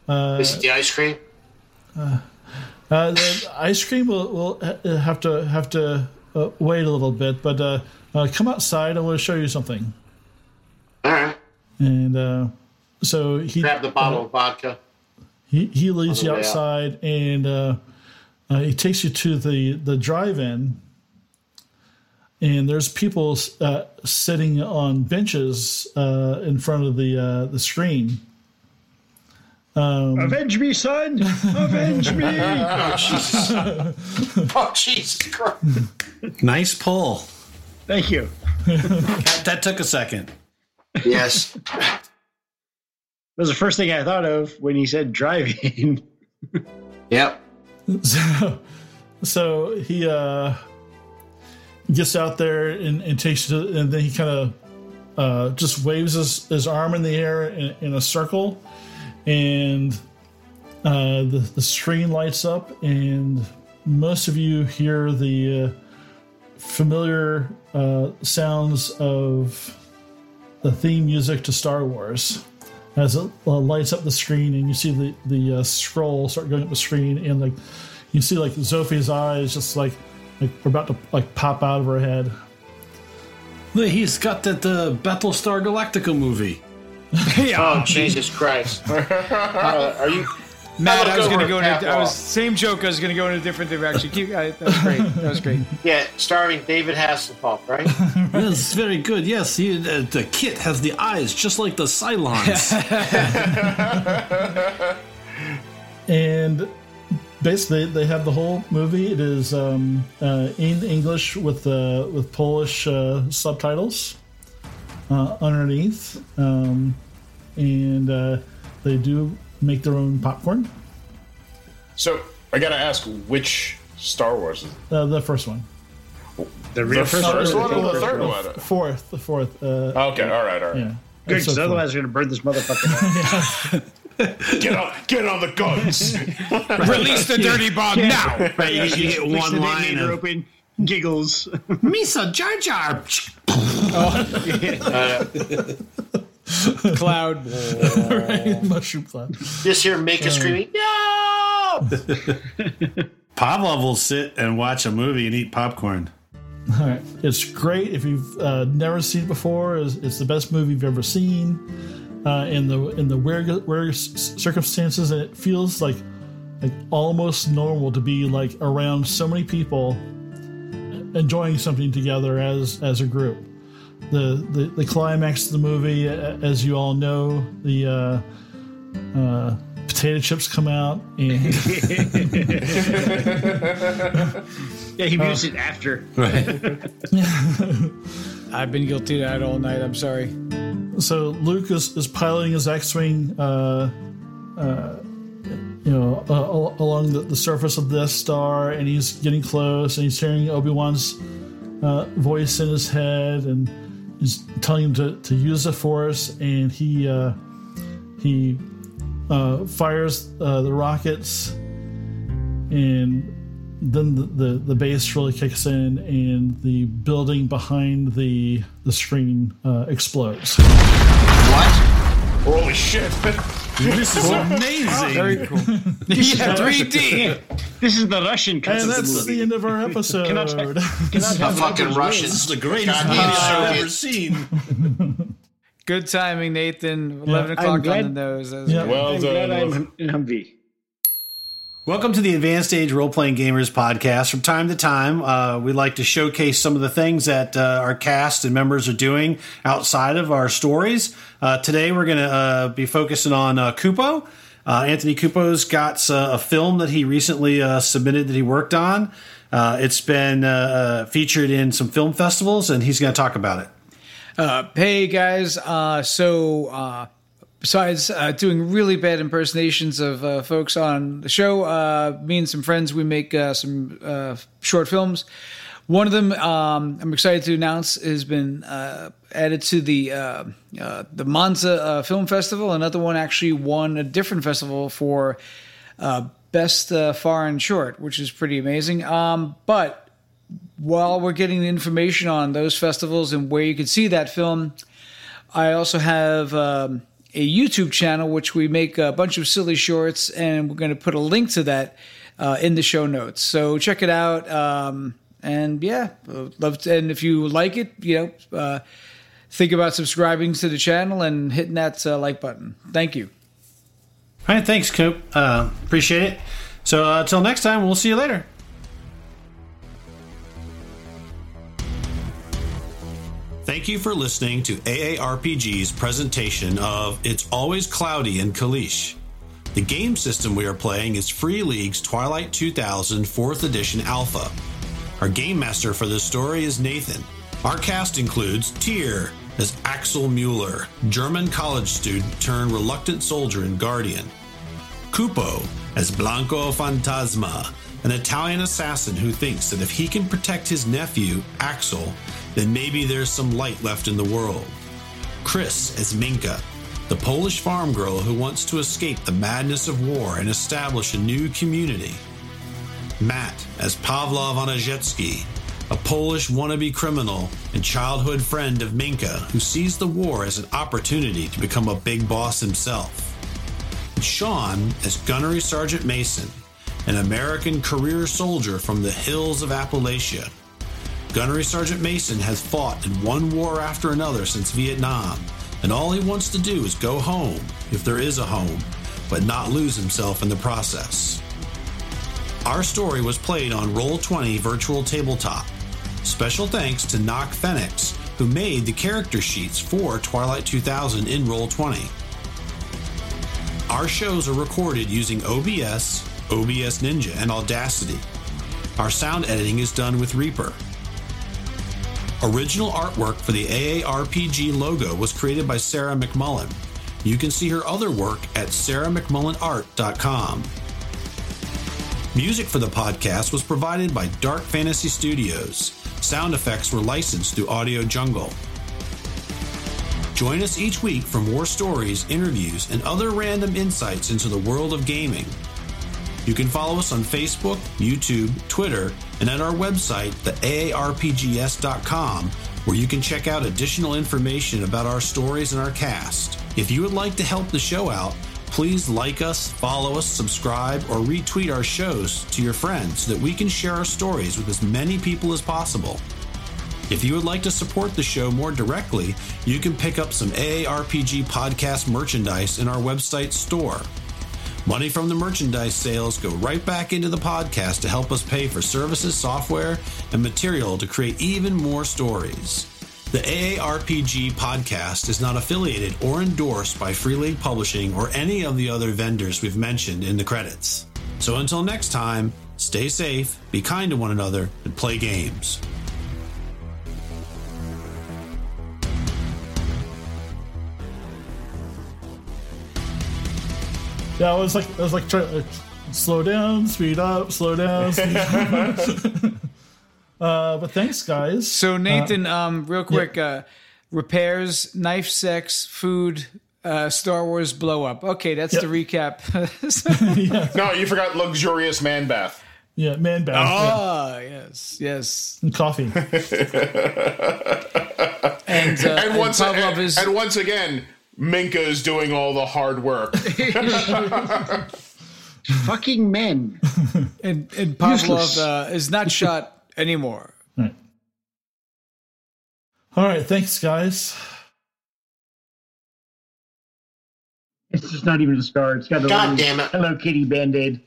Speaker 2: uh,
Speaker 5: this is it the ice cream.
Speaker 2: uh, the ice cream will, will have to have to uh, wait a little bit. But uh, uh, come outside. I want to show you something.
Speaker 5: All right.
Speaker 2: And uh, so he
Speaker 5: Grab the bottle of vodka.
Speaker 2: He he leads you
Speaker 5: way out.
Speaker 2: outside and uh, uh, he takes you to the the drive-in, and there's people uh, sitting on benches uh, in front of the uh, the screen.
Speaker 3: Avenge me, son! Avenge me!
Speaker 5: Oh Jesus! [laughs] oh Jesus Christ!
Speaker 6: Nice pull.
Speaker 3: Thank you.
Speaker 6: That, that took a second.
Speaker 5: Yes.
Speaker 3: That was the first thing I thought of when he said driving. [laughs]
Speaker 5: Yep.
Speaker 2: So, so he uh, gets out there and, and takes it, and then he kind of uh, just waves his, his arm in the air in, in a circle, and uh, the the screen lights up, and most of you hear the uh, familiar uh, sounds of the theme music to Star Wars as it uh, lights up the screen, and you see the the uh, scroll start going up the screen, and like you see like Zophia's eyes just like like we're about to like pop out of her head.
Speaker 6: He's got that uh, Battlestar Galactica movie. [laughs]
Speaker 5: Oh Jesus Christ! [laughs] Uh, are you?
Speaker 7: Matt,
Speaker 5: I'll
Speaker 7: I was
Speaker 5: go
Speaker 7: going to go in.
Speaker 5: half
Speaker 7: A, I was same joke. I was going to go in a different direction. Keep. I, that was great. That was great. [laughs]
Speaker 5: Yeah, starring David Hasselhoff, right? [laughs]
Speaker 6: That's very good. Yes, he, uh, the kit has the eyes just like the Cylons. [laughs]
Speaker 2: and basically they have the whole movie. It is um, uh, in English with uh, with Polish uh, subtitles uh, underneath, um, and uh, they do make their own popcorn.
Speaker 4: So I gotta ask, which Star Wars? Is
Speaker 2: Uh, the first one,
Speaker 3: The
Speaker 4: the
Speaker 3: real
Speaker 4: first,
Speaker 3: first,
Speaker 4: one or the
Speaker 3: first
Speaker 4: third
Speaker 3: one.
Speaker 4: one?
Speaker 2: fourth, the fourth. Uh,
Speaker 4: Okay, all right, all right.
Speaker 2: yeah,
Speaker 3: Good,
Speaker 2: Episode
Speaker 3: because
Speaker 2: four.
Speaker 3: otherwise we're gonna burn this motherfucker. [laughs]
Speaker 4: Get on, get on the guns. [laughs]
Speaker 7: Release the dirty bomb now. [laughs]
Speaker 6: right, you, you get one
Speaker 3: the
Speaker 6: line
Speaker 3: detonator
Speaker 6: of
Speaker 3: open, giggles.
Speaker 6: Misa Jar Jar. [laughs]
Speaker 7: Cloud. [laughs] [laughs]
Speaker 2: mushroom cloud.
Speaker 5: Just here make a screaming no.
Speaker 6: Pavlov will sit and watch a movie and eat popcorn.
Speaker 2: All right. It's great if you've uh, never seen it before. It's, it's the best movie you've ever seen. Uh, in the in the weird, weird circumstances, and it feels like like almost normal to be like around so many people enjoying something together as as a group. The the, the climax of the movie, as you all know, the uh, uh, potato chips come out and [laughs]
Speaker 3: Yeah, he used it after. [laughs]
Speaker 7: I've been guilty of that all night. I'm sorry.
Speaker 2: so Luke is, is piloting his X-wing, uh, uh, you know, uh, along the, the surface of the Star, and he's getting close, and he's hearing Obi Wan's uh, voice in his head, and he's telling him to, to use the Force, and he uh, he uh, fires uh, the rockets, and then the, the, the really kicks in, and the building behind the the screen uh, explodes.
Speaker 5: What?
Speaker 4: Holy shit!
Speaker 6: This is amazing.
Speaker 7: Very cool. [laughs] yeah, 3D.
Speaker 3: This is the Russian cut
Speaker 2: And
Speaker 3: of the
Speaker 2: that's
Speaker 3: movie.
Speaker 2: the end of our [laughs] episode.
Speaker 3: Cannot- cannot
Speaker 5: The fucking
Speaker 3: others
Speaker 5: Russians.
Speaker 6: This is the greatest
Speaker 5: Goddamn
Speaker 6: movie I've ever seen.
Speaker 7: Good timing, Nathan. 11
Speaker 2: Yeah.
Speaker 7: o'clock
Speaker 3: I'm
Speaker 7: on
Speaker 3: glad-
Speaker 7: the nose. That was
Speaker 2: Yeah.
Speaker 7: good.
Speaker 4: Well
Speaker 3: I'm glad
Speaker 4: done.
Speaker 3: I'm in Humvee.
Speaker 6: Welcome to the Advanced Age Role Playing Gamers podcast. From time to time, uh, we like to showcase some of the things that uh, our cast and members are doing outside of our stories. Uh, today, we're going to uh, be focusing on uh, Cupo. Uh, Anthony Cupo's got uh, a film that he recently submitted that he worked on. It's been featured in some film festivals, and he's going to talk about it.
Speaker 7: Hey guys, so besides uh, doing really bad impersonations of uh, folks on the show, uh, me and some friends we make uh, some uh, short films. One of them um, I'm excited to announce has been uh, added to the the Monza Film Festival. Another one actually won a different festival for best foreign short, which is pretty amazing. Um, but while we're getting the information on those festivals and where you can see that film, I also have um, a YouTube channel which we make a bunch of silly shorts, and we're going to put a link to that uh, in the show notes. So check it out. Um, and yeah, uh, love to, and if you like it, you know, uh, think about subscribing to the channel and hitting that uh, like button. Thank you.
Speaker 6: All right, thanks, Coop. Uh, appreciate it. So uh, until next time, we'll see you later. Thank you for listening to AARPG's presentation of It's Always Cloudy in Kalisz. The game system we are playing is Free League's Twilight 2000 4th Edition Alpha. Our game master for this story is Nathan. Our cast includes Tyr as Axel Mueller, German college student turned reluctant soldier and guardian. Cupo as Blanco Phantasma, an Italian assassin who thinks that if he can protect his nephew, Axel, then maybe there's some light left in the world. Chris as Minka, the Polish farm girl who wants to escape the madness of war and establish a new community. Matt as Pavlov Onajecki, a Polish wannabe criminal and childhood friend of Minka who sees the war as an opportunity to become a big boss himself. And Sean as Gunnery Sergeant Mason, an American career soldier from the hills of Appalachia. Gunnery Sergeant Mason has fought in one war after another since Vietnam, and all he wants to do is go home, if there is a home, but not lose himself in the process. Our story was played on Roll20 Virtual Tabletop. Special thanks to Knock Phoenix, who made the character sheets for Twilight 2000 in Roll20. Our shows are recorded using OBS, OBS Ninja, and Audacity. Our sound editing is done with Reaper. Original artwork for the AARPG logo was created by Sarah McMullen. You can see her other work at sarahmcmullenart.com. Music for the podcast was provided by Dark Fantasy Studios. Sound effects were licensed through Audio Jungle. Join us each week for more stories, interviews, and other random insights into the world of gaming. You can follow us on Facebook, YouTube, Twitter, and at our website, theaarpgs.com, where you can check out additional information about our stories and our cast. If you would like to help the show out, please like us, follow us, subscribe, or retweet our shows to your friends so that we can share our stories with as many people as possible. If you would like to support the show more directly, you can pick up some AARPG podcast merchandise in our website store. Money from the merchandise sales go right back into the podcast to help us pay for services, software, and material to create even more stories. The AARPG podcast is not affiliated or endorsed by Free League Publishing or any of the other vendors we've mentioned in the credits. So until next time, stay safe, be kind to one another, and play games.
Speaker 2: Yeah, I was like, I was like, try, like slow down, speed up, slow down, [laughs] speed up. [laughs] uh, but thanks, guys.
Speaker 7: So Nathan, um, real quick, uh, repairs, knife, sex, food, uh, Star Wars blow up. Okay, that's
Speaker 2: Yep.
Speaker 7: the recap. [laughs]
Speaker 4: No, you forgot luxurious man bath.
Speaker 2: Yeah, man, bath,
Speaker 7: Ah, yes, yes.
Speaker 2: and coffee.
Speaker 7: And, uh,
Speaker 4: And once
Speaker 7: Pavlov
Speaker 4: and,
Speaker 7: is
Speaker 4: and once again, Minka is doing all the hard work. [laughs] [laughs]
Speaker 3: Fucking men. [laughs]
Speaker 7: and, and Pavlov uh, is not shot anymore.
Speaker 2: All right. All right, thanks, guys.
Speaker 3: It's just not even a scar. It's got a
Speaker 5: God
Speaker 3: little
Speaker 5: damn it.
Speaker 3: Hello Kitty band aid.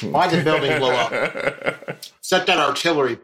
Speaker 5: Why did the building blow up? Set that artillery